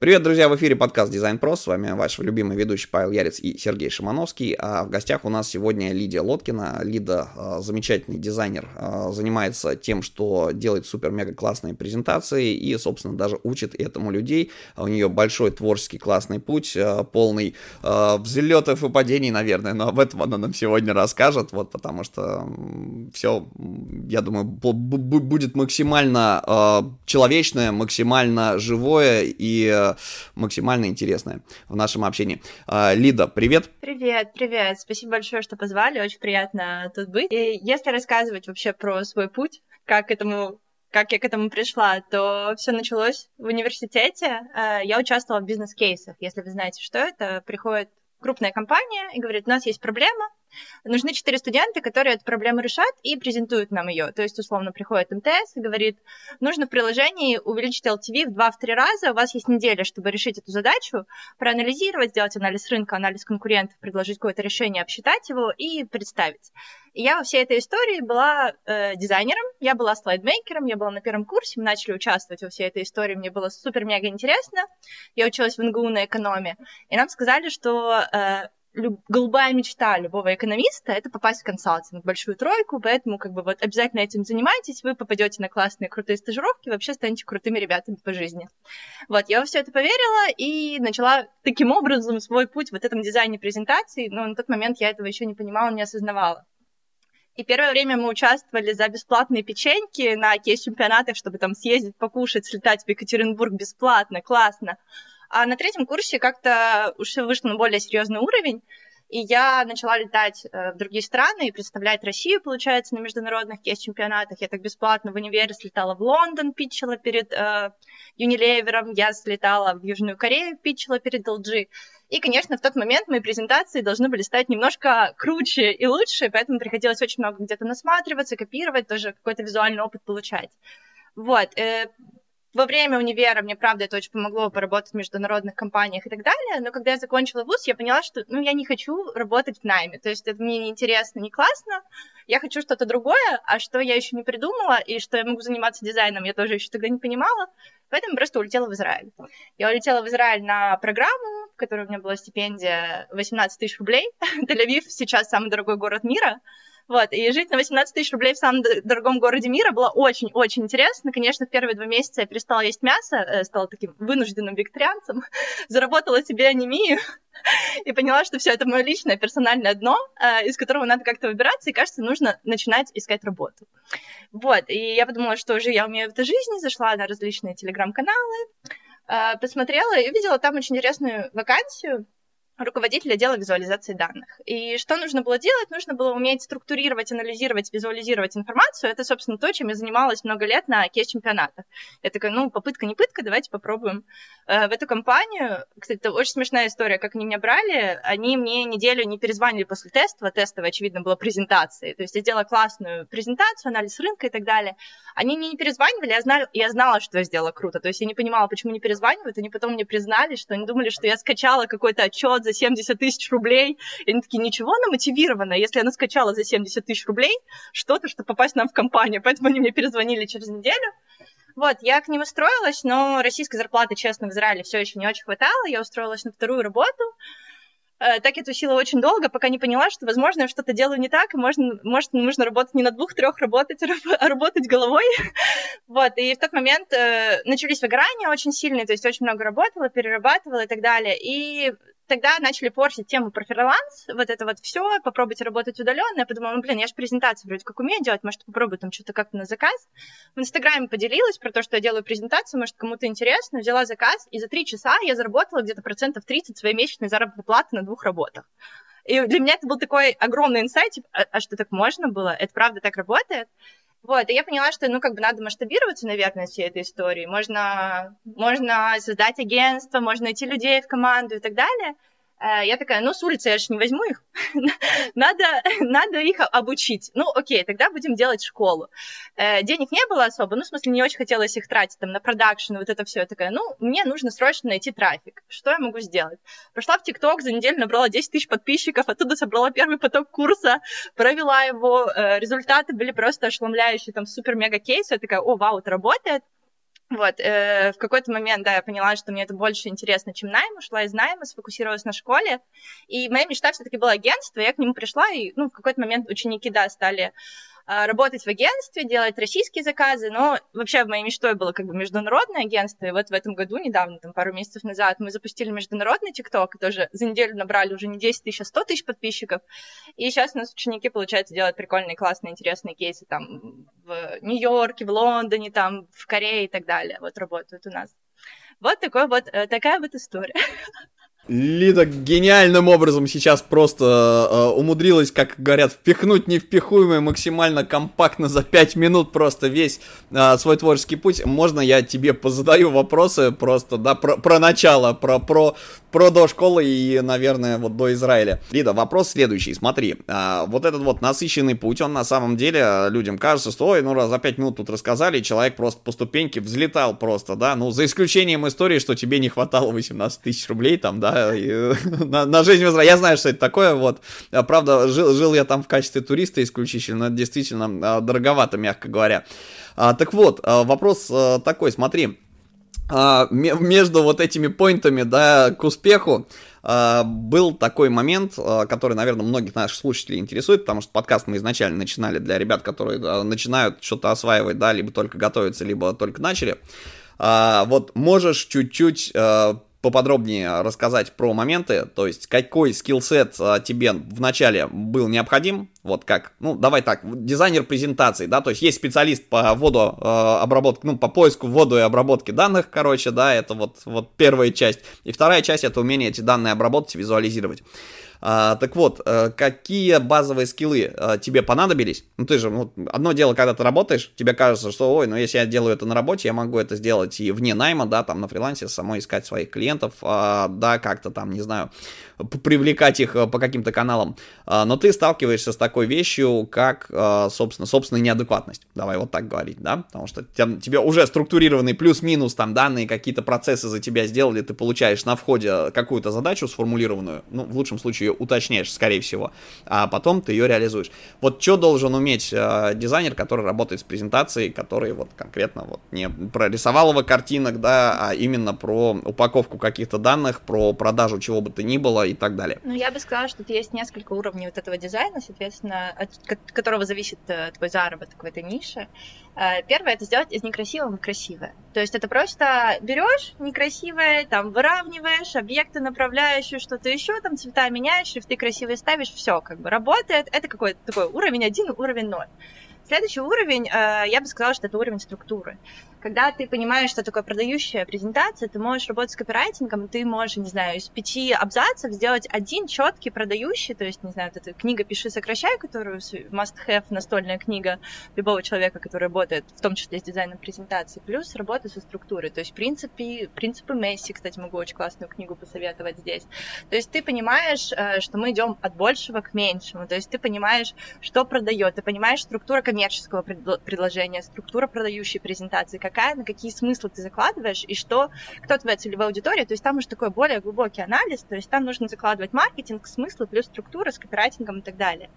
Привет, друзья, в эфире подкаст Дизайн Про, с вами ваш любимый ведущий Павел Ярец и Сергей Шимановский, а в гостях у нас сегодня Лидия Лоткина. Лида а, замечательный дизайнер, а, занимается тем, что делает супер-мега классные презентации и, собственно, даже учит этому людей. У нее большой творческий классный путь, а, полный взлетов и падений, наверное, но об этом она нам сегодня расскажет, вот, потому что все, я думаю, будет максимально человечное, максимально живое и максимально интересное в нашем общении. А, Лида, привет! Привет, привет! Спасибо большое, что позвали, очень приятно тут быть. И если рассказывать вообще про свой путь, как этому как я к этому пришла, то все началось в университете. А, я участвовала в бизнес-кейсах. Если вы знаете, что это, приходит крупная компания и говорит, у нас есть проблема, нужны четыре студента, которые эту проблему решат и презентуют нам ее. То есть, условно, приходит МТС и говорит, нужно в приложении увеличить LTV в 2-3 раза, у вас есть неделя, чтобы решить эту задачу, проанализировать, сделать анализ рынка, анализ конкурентов, предложить какое-то решение, обсчитать его и представить. И я во всей этой истории была э, дизайнером, я была слайдмейкером, я была на первом курсе, мы начали участвовать во всей этой истории, мне было супер-мега интересно. Я училась в НГУ на экономе, и нам сказали, что э, люб, голубая мечта любого экономиста — это попасть в консалтинг, в большую тройку, поэтому как бы вот обязательно этим занимайтесь, вы попадете на классные крутые стажировки, вообще станете крутыми ребятами по жизни. Вот, я во все это поверила и начала таким образом свой путь в вот этом дизайне презентаций, но на тот момент я этого еще не понимала, не осознавала. И первое время мы участвовали за бесплатные печеньки на кейс-чемпионатах, чтобы там съездить, покушать, слетать в Екатеринбург бесплатно, классно. А на третьем курсе как-то уже вышло на более серьезный уровень, и я начала летать э, в другие страны и представлять Россию, получается, на международных кейс-чемпионатах. Я так бесплатно в универе слетала в Лондон, питчила перед э, я слетала в Южную Корею, питчила перед LG. И, конечно, в тот момент мои презентации должны были стать немножко круче и лучше, поэтому приходилось очень много где-то насматриваться, копировать, тоже какой-то визуальный опыт получать. Вот. Во время универа мне, правда, это очень помогло поработать в международных компаниях и так далее, но когда я закончила вуз, я поняла, что ну, я не хочу работать в найме, то есть это мне не интересно, не классно, я хочу что-то другое, а что я еще не придумала, и что я могу заниматься дизайном, я тоже еще тогда не понимала, поэтому просто улетела в Израиль. Я улетела в Израиль на программу, в которой у меня была стипендия 18 тысяч рублей. Тель-Авив сейчас самый дорогой город мира, вот, и жить на 18 тысяч рублей в самом дорогом городе мира было очень-очень интересно. Конечно, в первые два месяца я перестала есть мясо, э, стала таким вынужденным вегетарианцем, заработала себе анемию и поняла, что все это мое личное персональное дно, э, из которого надо как-то выбираться, и кажется, нужно начинать искать работу. Вот, и я подумала, что уже я умею в этой жизни, зашла на различные телеграм-каналы, э, посмотрела и увидела там очень интересную вакансию, руководитель отдела визуализации данных. И что нужно было делать? Нужно было уметь структурировать, анализировать, визуализировать информацию. Это, собственно, то, чем я занималась много лет на кейс-чемпионатах. Я такая, ну, попытка не пытка, давайте попробуем. Э, в эту компанию, кстати, это очень смешная история, как они меня брали, они мне неделю не перезванивали после теста, тестовая, очевидно, была презентацией. То есть я делала классную презентацию, анализ рынка и так далее. Они мне не перезванивали, я знала, я знала, что я сделала круто. То есть я не понимала, почему не перезванивают, они потом мне признали, что они думали, что я скачала какой-то отчет за 70 тысяч рублей. И они такие, ничего, она мотивирована. Если она скачала за 70 тысяч рублей что-то, чтобы попасть нам в компанию. Поэтому они мне перезвонили через неделю. Вот, я к ним устроилась, но российской зарплаты, честно, в Израиле все еще не очень хватало. Я устроилась на вторую работу. Э, так я тусила очень долго, пока не поняла, что, возможно, я что-то делаю не так, и можно, может, нужно работать не на двух-трех работать, а работать головой. вот, и в тот момент э, начались выгорания очень сильные, то есть очень много работала, перерабатывала и так далее. И тогда начали портить тему про фриланс, вот это вот все, попробуйте работать удаленно. Я подумала, ну, блин, я же презентацию вроде как умею делать, может, попробую там что-то как-то на заказ. В Инстаграме поделилась про то, что я делаю презентацию, может, кому-то интересно, взяла заказ, и за три часа я заработала где-то процентов 30 своей месячной заработной платы на двух работах. И для меня это был такой огромный инсайт, типа, а, а что так можно было? Это правда так работает? Вот, и я поняла, что, ну, как бы надо масштабироваться, наверное, всей этой истории. Можно, можно создать агентство, можно найти людей в команду и так далее. Э, я такая, ну, с улицы я же не возьму их, надо, надо их обучить. Ну, окей, тогда будем делать школу. Э, денег не было особо, ну, в смысле, не очень хотелось их тратить там на продакшн, вот это все. Я такая, ну, мне нужно срочно найти трафик. Что я могу сделать? Пошла в ТикТок, за неделю набрала 10 тысяч подписчиков, оттуда собрала первый поток курса, провела его, э, результаты были просто ошеломляющие, там, супер-мега кейсы. Я такая, о, вау, это работает. Вот, э, в какой-то момент, да, я поняла, что мне это больше интересно, чем найм, ушла из найма, сфокусировалась на школе, и моя мечта все-таки была агентство, я к нему пришла, и, ну, в какой-то момент ученики, да, стали работать в агентстве, делать российские заказы, но вообще моей мечтой было как бы международное агентство, и вот в этом году, недавно, там пару месяцев назад, мы запустили международный ТикТок, тоже за неделю набрали уже не 10 тысяч, а 100 тысяч подписчиков, и сейчас у нас ученики, получается, делать прикольные, классные, интересные кейсы там в Нью-Йорке, в Лондоне, там в Корее и так далее, вот работают у нас. Вот такой вот, э, такая вот история. Лида гениальным образом сейчас просто э, умудрилась, как говорят, впихнуть невпихуемое максимально компактно за 5 минут просто весь э, свой творческий путь. Можно я тебе позадаю вопросы просто, да, про, про начало, про, про, про до школы и, наверное, вот до Израиля. Лида, вопрос следующий, смотри, э, вот этот вот насыщенный путь, он на самом деле э, людям кажется, что, ой, ну раз за 5 минут тут рассказали, человек просто по ступеньке взлетал просто, да, ну за исключением истории, что тебе не хватало 18 тысяч рублей там, да, На, на жизнь в Я знаю, что это такое, вот. А, правда, жил, жил я там в качестве туриста исключительно, действительно а, дороговато, мягко говоря. А, так вот, а, вопрос такой, смотри. Между вот этими поинтами, да, к успеху, был такой момент, который, наверное, многих наших слушателей интересует, потому что подкаст мы изначально начинали для ребят, которые начинают что-то осваивать, да, либо только готовятся, либо только начали. Вот можешь чуть-чуть поподробнее рассказать про моменты, то есть какой скиллсет а, тебе вначале был необходим, вот как, ну давай так, дизайнер презентации, да, то есть есть специалист по вводу э, обработке, ну по поиску вводу и обработке данных, короче, да, это вот, вот первая часть, и вторая часть это умение эти данные обработать, визуализировать. А, так вот, а, какие базовые скиллы а, тебе понадобились? Ну, ты же, ну, одно дело, когда ты работаешь, тебе кажется, что, ой, ну, если я делаю это на работе, я могу это сделать и вне найма, да, там, на фрилансе, самой искать своих клиентов, а, да, как-то там, не знаю, привлекать их по каким-то каналам. А, но ты сталкиваешься с такой вещью, как, собственно, собственная неадекватность. Давай вот так говорить, да, потому что тебе уже структурированный плюс-минус там данные, какие-то процессы за тебя сделали, ты получаешь на входе какую-то задачу сформулированную, ну, в лучшем случае ее уточняешь, скорее всего, а потом ты ее реализуешь. Вот что должен уметь э, дизайнер, который работает с презентацией, который вот конкретно вот не про рисовалово картинок, да, а именно про упаковку каких-то данных, про продажу чего бы то ни было и так далее. Ну, я бы сказала, что тут есть несколько уровней вот этого дизайна, соответственно, от которого зависит э, твой заработок в этой нише. Э, первое это сделать из некрасивого красивое. То есть это просто берешь некрасивое, там выравниваешь, объекты направляешь, что-то еще, там цвета меняешь, шрифты красивые ставишь, все, как бы работает. Это какой-то такой уровень один, уровень ноль. Следующий уровень, э, я бы сказала, что это уровень структуры. Когда ты понимаешь, что такое продающая презентация, ты можешь работать с копирайтингом, ты можешь, не знаю, из пяти абзацев сделать один четкий продающий, то есть, не знаю, вот эта книга «Пиши, сокращай», которую must-have настольная книга любого человека, который работает, в том числе с дизайном презентации, плюс работа со структурой, то есть принципы, принципы Месси, кстати, могу очень классную книгу посоветовать здесь. То есть ты понимаешь, э, что мы идем от большего к меньшему, то есть ты понимаешь, что продает, ты понимаешь структуру коммерческого предложения, структура продающей презентации, какая, на какие смыслы ты закладываешь и что, кто твоя целевая аудитория. То есть там уже такой более глубокий анализ, то есть там нужно закладывать маркетинг, смыслы, плюс структура с копирайтингом и так далее.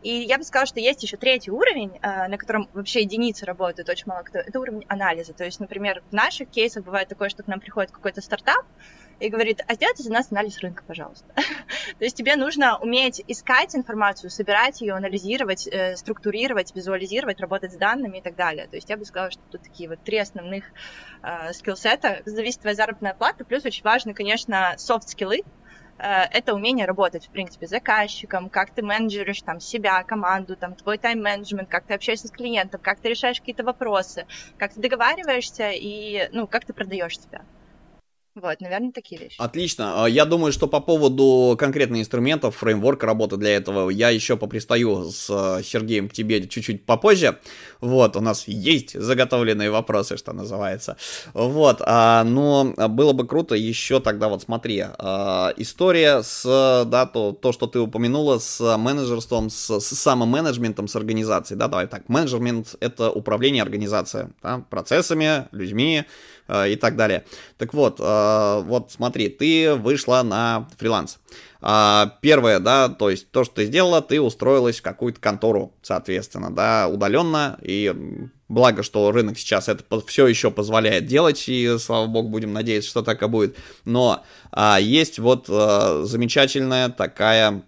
И я бы сказала, что есть еще третий уровень, э, на котором вообще единицы работают очень мало кто. Это уровень анализа. То есть, например, в наших кейсах бывает такое, что к нам приходит какой-то стартап, и говорит, а сделайте за нас анализ рынка, пожалуйста. То есть тебе нужно уметь искать информацию, собирать ее, анализировать, э, структурировать, визуализировать, работать с данными и так далее. То есть я бы сказала, что тут такие вот три основных э, skillset а. Зависит твоя заработная плата, плюс очень важны, конечно, софт-скиллы, э, это умение работать, в принципе, с заказчиком, как ты менеджеришь там себя, команду, там твой тайм-менеджмент, как ты общаешься с клиентом, как ты решаешь какие-то вопросы, как ты договариваешься и, ну, как ты продаешь себя. Вот, наверное, такие вещи. Отлично. А, я думаю, что по поводу конкретных инструментов, фреймворка работы для этого, я еще попристаю с а, Сергеем к тебе чуть-чуть попозже. Вот, у нас есть заготовленные вопросы, что называется. Вот, а, но было бы круто еще тогда, вот смотри, история с, да, то, то, что ты упомянула, с менеджерством, с, с самоменеджментом, с организацией, да, давай так, менеджмент — это управление организацией, да, процессами, людьми, и так далее. Так вот, э, вот смотри, ты вышла на фриланс. А, первое, да, то есть то, что ты сделала, ты устроилась в какую-то контору, соответственно, да, удаленно, и благо, что рынок сейчас это все еще позволяет делать, и, слава богу, будем надеяться, что так и будет. Но а, есть вот а, замечательная такая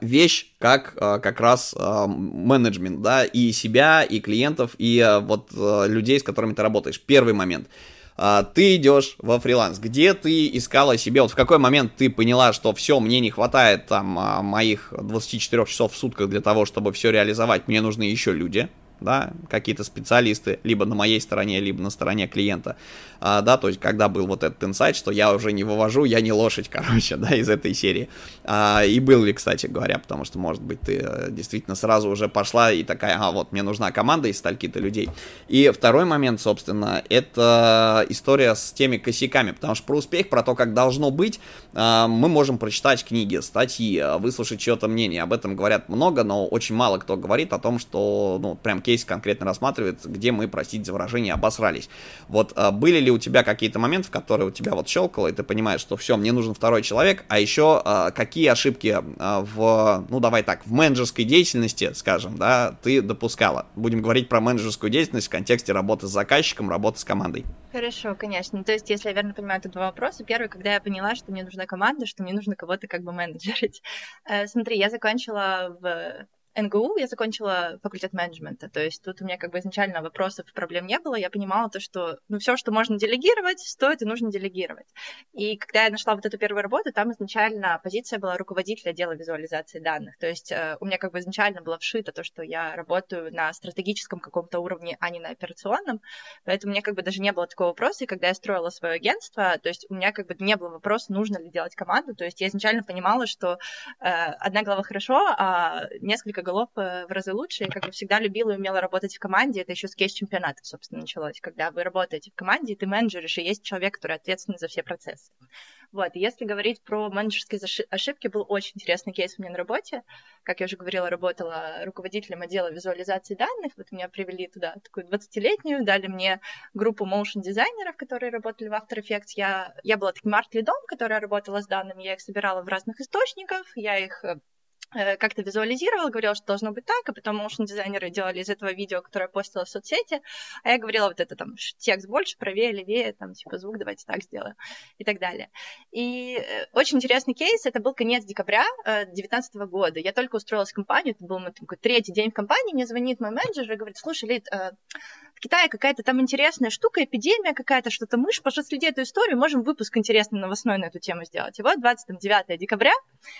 вещь, как а, как раз а, менеджмент, да, и себя, и клиентов, и вот людей, с которыми ты работаешь. Первый момент – а, ты идешь во фриланс, где ты искала себе, вот в какой момент ты поняла, что все, мне не хватает там а, моих 24 часов в сутках для того, чтобы все реализовать, мне нужны еще люди, да, какие-то специалисты, либо на моей стороне, либо на стороне клиента, а, да, то есть когда был вот этот инсайт, что я уже не вывожу, я не лошадь, короче, да, из этой серии, а, и был ли, кстати говоря, потому что, может быть, ты э, действительно сразу уже пошла и такая, а, вот, мне нужна команда из стальки-то людей, и второй момент, собственно, это история с теми косяками, потому что про успех, про то, как должно быть, а, мы можем прочитать книги, статьи, выслушать чье-то мнение, об этом говорят много, но очень мало кто говорит о том, что, ну, прям кейс конкретно рассматривает, где мы, простите за выражение, обосрались. Вот а, были ли у тебя какие-то моменты, в которые у тебя вот щелкало, и ты понимаешь, что все, мне нужен второй человек, а еще а, какие ошибки а, в, ну давай так, в менеджерской деятельности, скажем, да, ты допускала? Будем говорить про менеджерскую деятельность в контексте работы с заказчиком, работы с командой. Хорошо, конечно. То есть, если я верно понимаю, это два вопроса. Первый, когда я поняла, что мне нужна команда, что мне нужно кого-то как бы менеджерить. Э, смотри, я закончила в НГУ я закончила факультет менеджмента, то есть тут у меня как бы изначально вопросов и проблем не было, я понимала то, что ну все, что можно делегировать, стоит и нужно делегировать. И когда я нашла вот эту первую работу, там изначально позиция была руководителя отдела визуализации данных, то есть э, у меня как бы изначально было вшито то, что я работаю на стратегическом каком-то уровне, а не на операционном, поэтому у меня как бы даже не было такого вопроса, и когда я строила свое агентство, то есть у меня как бы не было вопроса, нужно ли делать команду, то есть я изначально понимала, что э, одна глава хорошо, а несколько голов э, в разы лучше. Я как бы всегда любила и умела работать в команде. Это еще с кейс-чемпионата, собственно, началось. Когда вы работаете в команде, ты менеджеришь, и есть человек, который ответственный за все процессы. Вот, и если говорить про менеджерские ошибки, был очень интересный кейс у меня на работе. Как я уже говорила, работала руководителем отдела визуализации данных. Вот меня привели туда такую 20-летнюю, дали мне группу моушн-дизайнеров, которые работали в After Effects. Я, я была таким арт-лидом, которая работала с данными, я их собирала в разных источниках, я их Э, как-то визуализировала, говорила, что должно быть так, а потом моушн дизайнеры делали из этого видео, которое я постила в соцсети, а я говорила вот это там текст больше, правее, левее, там типа звук давайте так сделаем и так далее. И э, очень интересный кейс, это был конец декабря 2019 э, года. Я только устроилась в компанию, это был мой такой третий день в компании, мне звонит мой менеджер и говорит, слушай, Лид, в Китае какая-то там интересная штука, эпидемия какая-то, что-то мышь, пошли следи эту историю, можем выпуск интересный новостной на эту тему сделать. И вот 29 декабря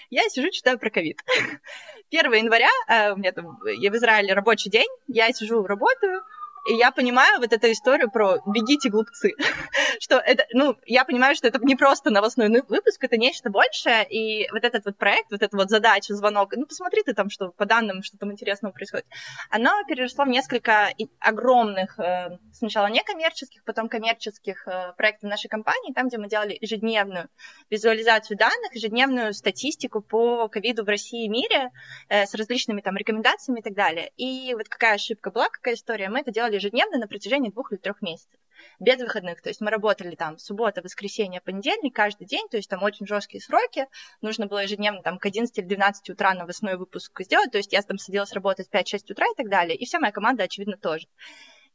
я сижу, читаю про ковид. 1 января, э, у меня там, я в Израиле рабочий день, я сижу, работаю, и я понимаю вот эту историю про «бегите, глупцы», что это, ну, я понимаю, что это не просто новостной выпуск, это нечто большее, и вот этот вот проект, вот эта вот задача, звонок, ну, посмотри ты там, что по данным, что там интересного происходит, оно переросло в несколько огромных, э, сначала некоммерческих, потом коммерческих э, проектов нашей компании, там, где мы делали ежедневную визуализацию данных, ежедневную статистику по ковиду в России и мире э, с различными там рекомендациями и так далее. И вот какая ошибка была, какая история, мы это делали делали ежедневно на протяжении двух или трех месяцев без выходных. То есть мы работали там суббота, воскресенье, понедельник, каждый день, то есть там очень жесткие сроки. Нужно было ежедневно там к 11 или 12 утра новостной выпуск сделать. То есть я там садилась работать в 5-6 утра и так далее. И вся моя команда, очевидно, тоже.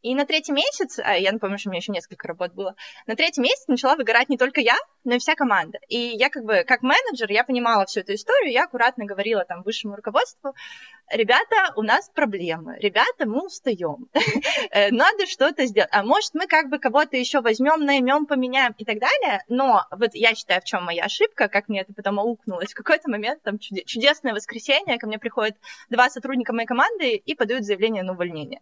И на третий месяц, а я напомню, что у меня еще несколько работ было, на третий месяц начала выгорать не только я, но и вся команда. И я как бы, как менеджер, я понимала всю эту историю, я аккуратно говорила там высшему руководству, ребята, у нас проблемы, ребята, мы устаем, э, надо что-то сделать. А может, мы как бы кого-то еще возьмем, наймем, поменяем и так далее. Но вот я считаю, в чем моя ошибка, как мне это потом аукнулось. В какой-то момент там чудесное воскресенье, ко мне приходят два сотрудника моей команды и подают заявление на увольнение.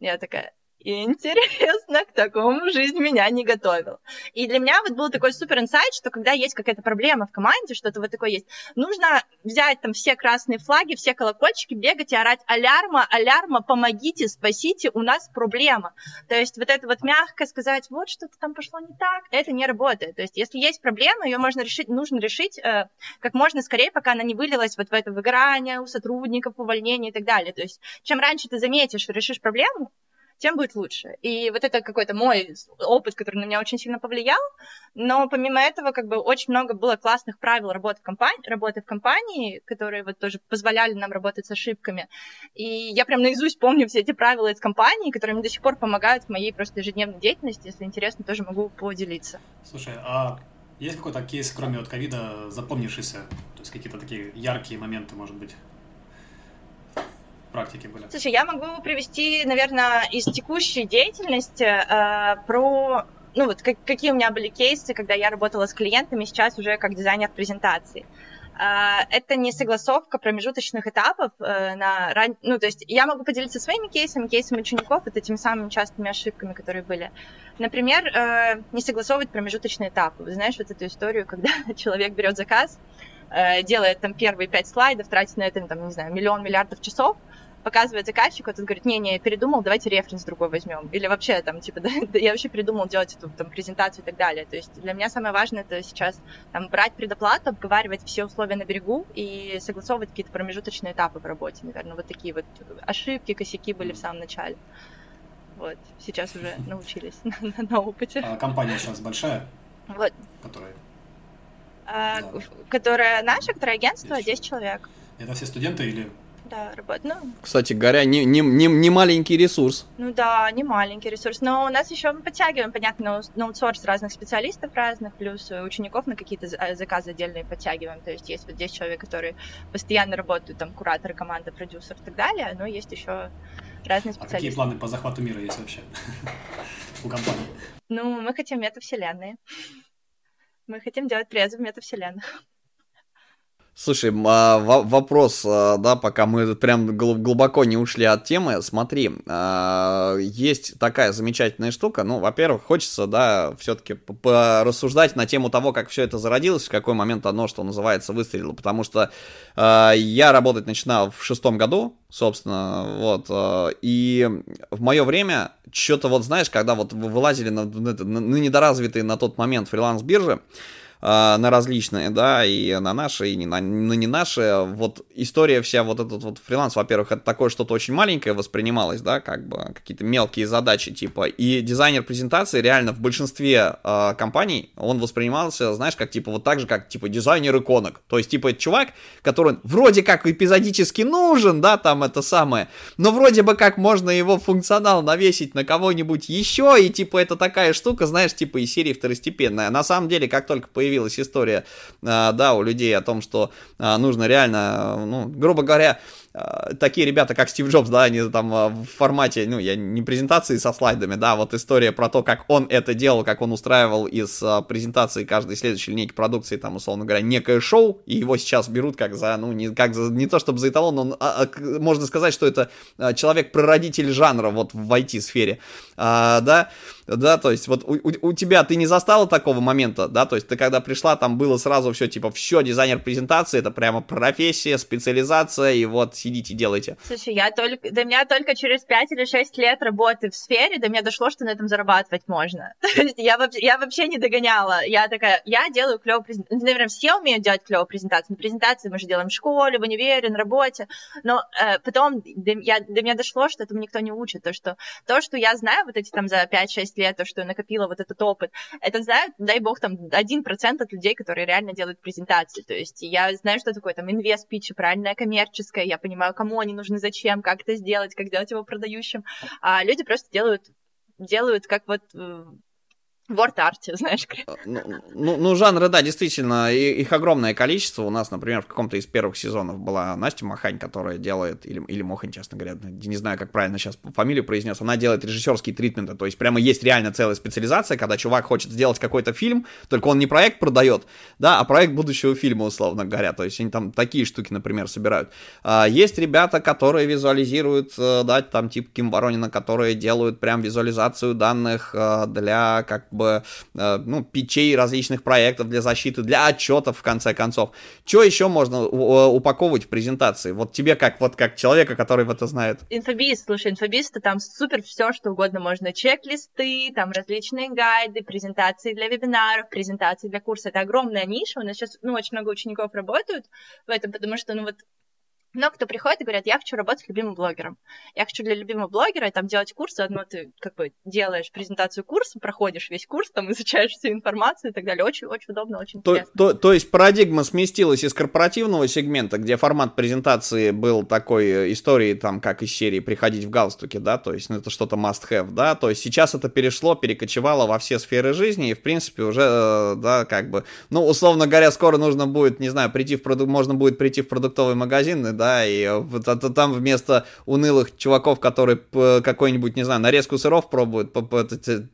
Я такая, Интересно, к такому жизнь меня не готовил. И для меня вот был такой супер инсайт, что когда есть какая-то проблема в команде, что-то вот такое есть, нужно взять там все красные флаги, все колокольчики, бегать и орать «Алярма, алярма, помогите, спасите, у нас проблема». То есть вот это вот мягко сказать «Вот что-то там пошло не так», это не работает. То есть если есть проблема, ее можно решить, нужно решить э, как можно скорее, пока она не вылилась вот в это выгорание у сотрудников, увольнение и так далее. То есть чем раньше ты заметишь, решишь проблему, тем будет лучше. И вот это какой-то мой опыт, который на меня очень сильно повлиял. Но помимо этого, как бы очень много было классных правил работы в компании, работы в компании, которые вот тоже позволяли нам работать с ошибками. И я прям наизусть помню все эти правила из компании, которые мне до сих пор помогают в моей просто ежедневной деятельности. Если интересно, тоже могу поделиться. Слушай, а есть какой-то кейс, кроме вот ковида, запомнившийся? То есть какие-то такие яркие моменты, может быть? Практике были? Слушай, я могу привести, наверное, из текущей деятельности э, про ну вот как, какие у меня были кейсы, когда я работала с клиентами сейчас уже как дизайнер презентаций. Э, это не согласовка промежуточных этапов э, на ну то есть я могу поделиться своими кейсами, кейсами учеников, это теми самыми частыми ошибками, которые были. Например, э, не согласовывать промежуточные этапы. Вы знаешь вот эту историю, когда человек берет заказ, делает там первые пять слайдов, тратит на это, там, не знаю, миллион миллиардов часов, показывает заказчику, тот говорит, не-не, передумал, давайте референс другой возьмем. Или вообще там, типа, да, я вообще передумал делать эту там презентацию и так далее. То есть для меня самое важное это сейчас там брать предоплату, обговаривать все условия на берегу и согласовывать какие-то промежуточные этапы в работе. Наверное, вот такие вот ошибки, косяки были в самом начале. Вот, сейчас уже научились на, на, опыте. А компания сейчас большая? Вот. Которая? А, да. Которая наша, которая агентство, 10, 10 человек. Это все студенты или да, работать. Ну, Кстати говоря, не, не, не, не маленький ресурс. Ну да, не маленький ресурс. Но у нас еще мы подтягиваем, понятно, на аутсорс разных специалистов разных, плюс учеников на какие-то э, заказы отдельные подтягиваем. То есть есть вот 10 человек, которые постоянно работают, там, кураторы, команда, продюсер и так далее, но есть еще разные специалисты. А какие планы по захвату мира есть вообще у компании? Ну, мы хотим метавселенные. Мы хотим делать презы в метавселенных. Слушай, а, вопрос, а, да, пока мы прям глубоко не ушли от темы. Смотри, а, есть такая замечательная штука. Ну, во-первых, хочется, да, все-таки рассуждать на тему того, как все это зародилось, в какой момент оно, что называется, выстрелило. Потому что я работать начинал в шестом году, собственно, вот. И в мое время, что-то вот, знаешь, когда вот вылазили на, на, недоразвитые на тот момент фриланс-биржи, на различные, да, и на наши, и не на, на не наши. Вот история вся, вот этот вот фриланс, во-первых, это такое что-то очень маленькое воспринималось, да, как бы какие-то мелкие задачи, типа, и дизайнер презентации реально в большинстве э, компаний, он воспринимался, знаешь, как, типа, вот так же, как, типа, дизайнер иконок. То есть, типа, это чувак, который вроде как эпизодически нужен, да, там это самое, но вроде бы как можно его функционал навесить на кого-нибудь еще, и, типа, это такая штука, знаешь, типа, из серии второстепенная. На самом деле, как только появилась появилась история, а, да, у людей о том, что а, нужно реально, ну, грубо говоря, такие ребята, как Стив Джобс, да, они там в формате, ну, я не презентации со слайдами, да, вот история про то, как он это делал, как он устраивал из презентации каждой следующей линейки продукции, там, условно говоря, некое шоу, и его сейчас берут как за, ну, не, как за, не то чтобы за эталон, но а, а, можно сказать, что это человек-прародитель жанра вот в IT-сфере, а, да, да, то есть вот у, у тебя ты не застала такого момента, да, то есть ты когда пришла, там было сразу все, типа, все, дизайнер презентации, это прямо профессия, специализация, и вот сидите, делайте. Слушай, я только, до меня только через 5 или 6 лет работы в сфере, до меня дошло, что на этом зарабатывать можно. я, вообще, я вообще не догоняла, я такая, я делаю клевую презентацию, наверное, все умеют делать клевую презентацию, но презентации мы же делаем в школе, в универе, на работе, но э, потом до, я, до меня дошло, что этому никто не учит, то, что то, что я знаю вот эти там за 5-6 лет, то, что я накопила вот этот опыт, это знают, дай бог, там 1% от людей, которые реально делают презентации. То есть я знаю, что такое там инвест-питчи, правильная коммерческая, я понимаю, кому они нужны, зачем, как это сделать, как сделать его продающим. А люди просто делают делают как вот э, в арте знаешь. А, ну, ну, ну, жанры, да, действительно, их огромное количество. У нас, например, в каком-то из первых сезонов была Настя Махань, которая делает, или, или Мохань, честно говоря, не знаю, как правильно сейчас фамилию произнес, она делает режиссерские тритменты, то есть прямо есть реально целая специализация, когда чувак хочет сделать какой-то фильм, только он не проект продает, да, а проект будущего фильма, условно говоря, то есть они там такие штуки, например, собирают. А, есть ребята, которые визуализируют, э, да, там типа Ким Воронина, которые делают прям визуализацию данных э, для, как э, ну, печей различных проектов для защиты, для отчетов, в конце концов. Что еще можно упаковывать в презентации? Вот тебе как, вот как человека, который в это знает. Инфобиз, слушай, инфобиз, то там супер все, что угодно можно. Чек-листы, там различные гайды, презентации для вебинаров, презентации для курса. Это огромная ниша. У нас сейчас, ну, очень много учеников работают в этом, потому что, ну, вот много кто приходит и говорят, я хочу работать с любимым блогером. Я хочу для любимого блогера там делать курс, заодно ты как бы делаешь презентацию курса, проходишь весь курс, там изучаешь всю информацию и так далее. Очень, очень удобно, очень то, интересно. То, то есть парадигма сместилась из корпоративного сегмента, где формат презентации был такой э, историей, там, как из серии «Приходить в галстуке», да, то есть ну, это что-то must-have, да, то есть сейчас это перешло, перекочевало во все сферы жизни и, в принципе, уже, э, да, как бы, ну, условно говоря, скоро нужно будет, не знаю, прийти в продукт, можно будет прийти в продуктовый магазин, да, и вот, а, там вместо унылых чуваков, которые какой-нибудь, не знаю, нарезку сыров пробуют,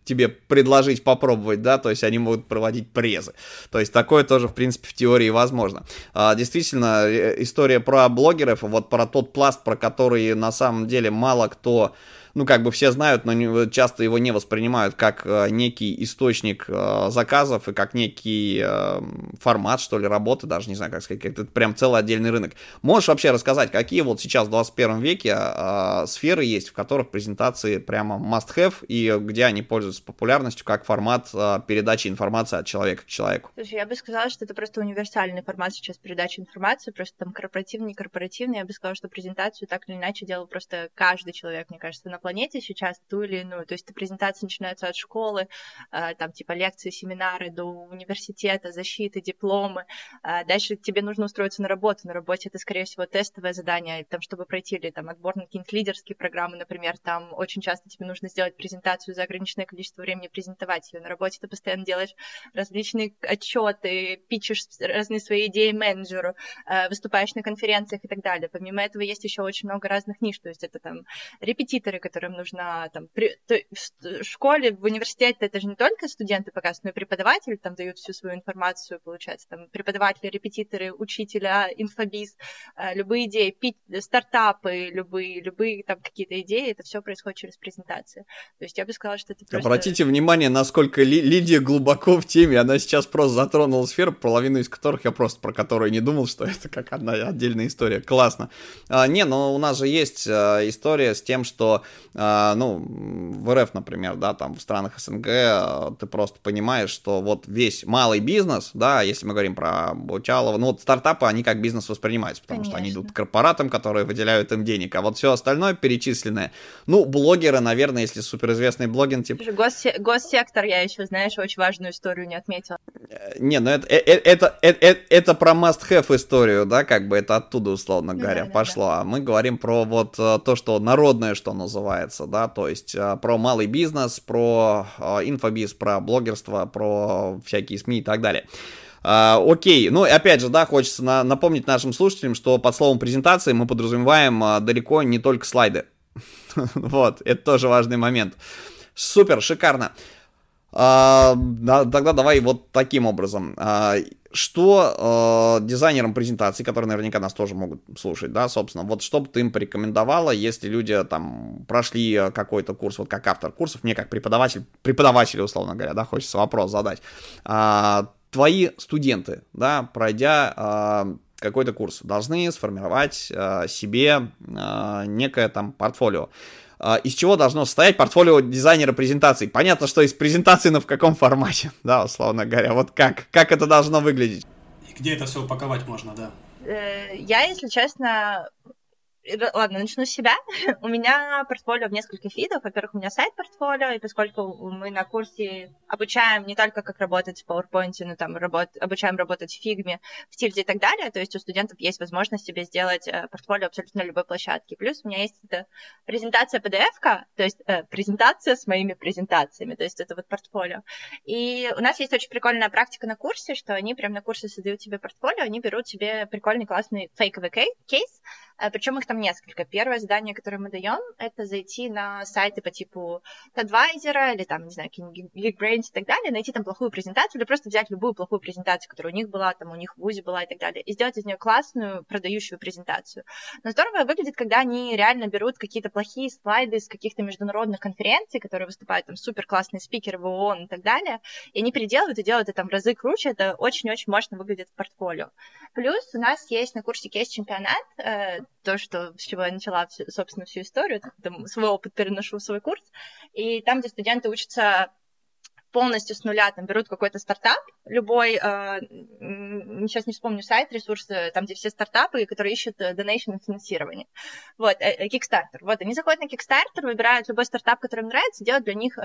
тебе предложить попробовать, да, то есть они могут проводить презы. То есть такое тоже, в принципе, в теории возможно. А, действительно, э, история про блогеров, вот про тот пласт, про который на самом деле мало кто ну, как бы все знают, но не, часто его не воспринимают как э, некий источник э, заказов и как некий э, формат, что ли, работы, даже не знаю, как сказать, это прям целый отдельный рынок. Можешь вообще рассказать, какие вот сейчас в 21 веке э, сферы есть, в которых презентации прямо must-have и где они пользуются популярностью как формат э, передачи информации от человека к человеку? Слушай, я бы сказала, что это просто универсальный формат сейчас передачи информации, просто там корпоративный, не корпоративный. Я бы сказала, что презентацию так или иначе делал просто каждый человек, мне кажется, на планете сейчас ту или иную. То есть презентации начинаются от школы, э, там типа лекции, семинары, до университета, защиты, дипломы. Э, дальше тебе нужно устроиться на работу. На работе это, скорее всего, тестовое задание, там, чтобы пройти или там отбор на какие-нибудь лидерские программы, например, там очень часто тебе нужно сделать презентацию за ограниченное количество времени, презентовать ее. На работе ты постоянно делаешь различные отчеты, пичешь разные свои идеи менеджеру, э, выступаешь на конференциях и так далее. Помимо этого есть еще очень много разных ниш, то есть это там репетиторы, которые которым нужна там при, то, в школе, в университете это же не только студенты показывают, но и преподаватели там дают всю свою информацию, получается, там преподаватели, репетиторы, учителя, инфобиз, э, любые идеи, пить, стартапы, любые, любые там какие-то идеи, это все происходит через презентации. То есть я бы сказала, что это просто... Обратите внимание, насколько Ли- Лидия глубоко в теме, она сейчас просто затронула сферу, половину из которых я просто про которую не думал, что это как одна отдельная история. Классно. А, не, но у нас же есть а, история с тем, что ну, в РФ, например, да, там в странах СНГ а, ты просто понимаешь, что вот весь малый бизнес, да, если мы говорим про Бучалова, ну вот стартапы, они как бизнес воспринимаются, потому Конечно. что они идут к корпоратам, которые выделяют им денег, а вот все остальное перечисленное, ну, блогеры, наверное, если суперизвестный блогер, типа... Госсе- госсектор, я еще, знаешь, очень важную историю не отметила. Э, не, ну это, это, это, это, это про must-have историю, да, как бы это оттуда, условно говоря, да, пошло, да. а мы говорим про вот то, что народное, что называется, называется, да, то есть э, про малый бизнес, про э, инфобиз, про блогерство, про всякие СМИ и так далее. Uh, окей, ну и опять же, да, хочется на, напомнить нашим слушателям, что под словом презентации мы подразумеваем uh, далеко не только слайды. вот, это тоже важный момент. Супер, шикарно. Uh, тогда давай вот таким образом что э, дизайнерам презентации, которые наверняка нас тоже могут слушать, да, собственно, вот что бы ты им порекомендовала, если люди там прошли какой-то курс, вот как автор курсов, мне как преподаватель, преподаватель, условно говоря, да, хочется вопрос задать. А, твои студенты, да, пройдя а, какой-то курс, должны сформировать а, себе а, некое там портфолио. А, из чего должно состоять портфолио дизайнера презентаций. Понятно, что из презентации, но в каком формате, да, условно говоря, вот как, как это должно выглядеть. И где это все упаковать можно, да? Э, я, если честно, ладно, начну с себя. у меня портфолио в нескольких видов. Во-первых, у меня сайт портфолио, и поскольку мы на курсе обучаем не только как работать в PowerPoint, но там работ... обучаем работать в фигме, в тильде и так далее, то есть у студентов есть возможность себе сделать э, портфолио абсолютно любой площадке. Плюс у меня есть эта презентация PDF-ка, то есть э, презентация с моими презентациями, то есть это вот портфолио. И у нас есть очень прикольная практика на курсе, что они прямо на курсе создают себе портфолио, они берут себе прикольный классный фейковый кейс, э, причем их там несколько. Первое задание, которое мы даем, это зайти на сайты по типу Advisor или там, не знаю, Geekbrains и так далее, найти там плохую презентацию или просто взять любую плохую презентацию, которая у них была, там у них в ВУЗе была и так далее, и сделать из нее классную продающую презентацию. Но здорово выглядит, когда они реально берут какие-то плохие слайды из каких-то международных конференций, которые выступают там супер классные спикеры в ООН и так далее, и они переделывают и делают это там в разы круче, это очень-очень мощно выглядит в портфолио. Плюс у нас есть на курсе кейс-чемпионат, э, то, что, с чего я начала, собственно, всю историю, там, свой опыт переношу в свой курс, и там, где студенты учатся полностью с нуля там берут какой-то стартап, любой, э, сейчас не вспомню сайт, ресурсы, там, где все стартапы, которые ищут donation финансирование. Вот, Kickstarter. Вот, они заходят на Kickstarter, выбирают любой стартап, который им нравится, делают для них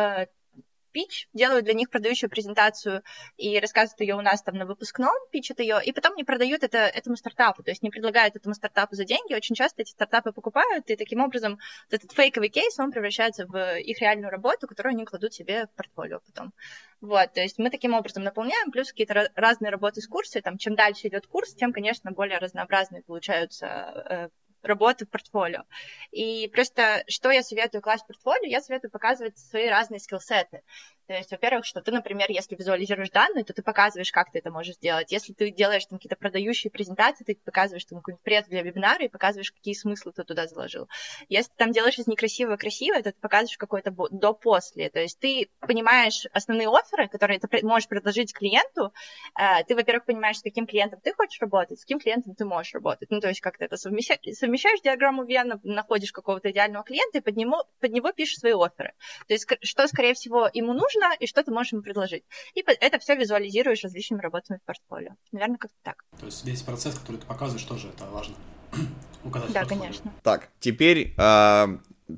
пич, делают для них продающую презентацию и рассказывают ее у нас там на выпускном, пичат ее, и потом не продают это этому стартапу, то есть не предлагают этому стартапу за деньги. Очень часто эти стартапы покупают, и таким образом этот фейковый кейс, он превращается в их реальную работу, которую они кладут себе в портфолио потом. Вот, то есть мы таким образом наполняем, плюс какие-то разные работы с курсами, там, чем дальше идет курс, тем, конечно, более разнообразные получаются работы в портфолио. И просто что я советую класть в портфолио? Я советую показывать свои разные скиллсеты. То есть, во-первых, что ты, например, если визуализируешь данные, то ты показываешь, как ты это можешь сделать. Если ты делаешь там какие-то продающие презентации, ты показываешь там какой-нибудь пресс для вебинара и показываешь, какие смыслы ты туда заложил. Если ты там делаешь из некрасивого красивое, то ты показываешь какое-то до-после. То есть ты понимаешь основные оферы, которые ты можешь предложить клиенту. Э, ты, во-первых, понимаешь, с каким клиентом ты хочешь работать, с каким клиентом ты можешь работать. Ну, то есть как-то это совмещаешь, совмещаешь диаграмму Вена, находишь какого-то идеального клиента и под него, под него пишешь свои оферы. То есть что, скорее всего, ему нужно, и что ты можешь ему предложить. И это все визуализируешь различными работами в портфолио. Наверное, как-то так. То есть весь процесс, который ты показываешь, тоже это важно указать. Да, конечно. Так, теперь э,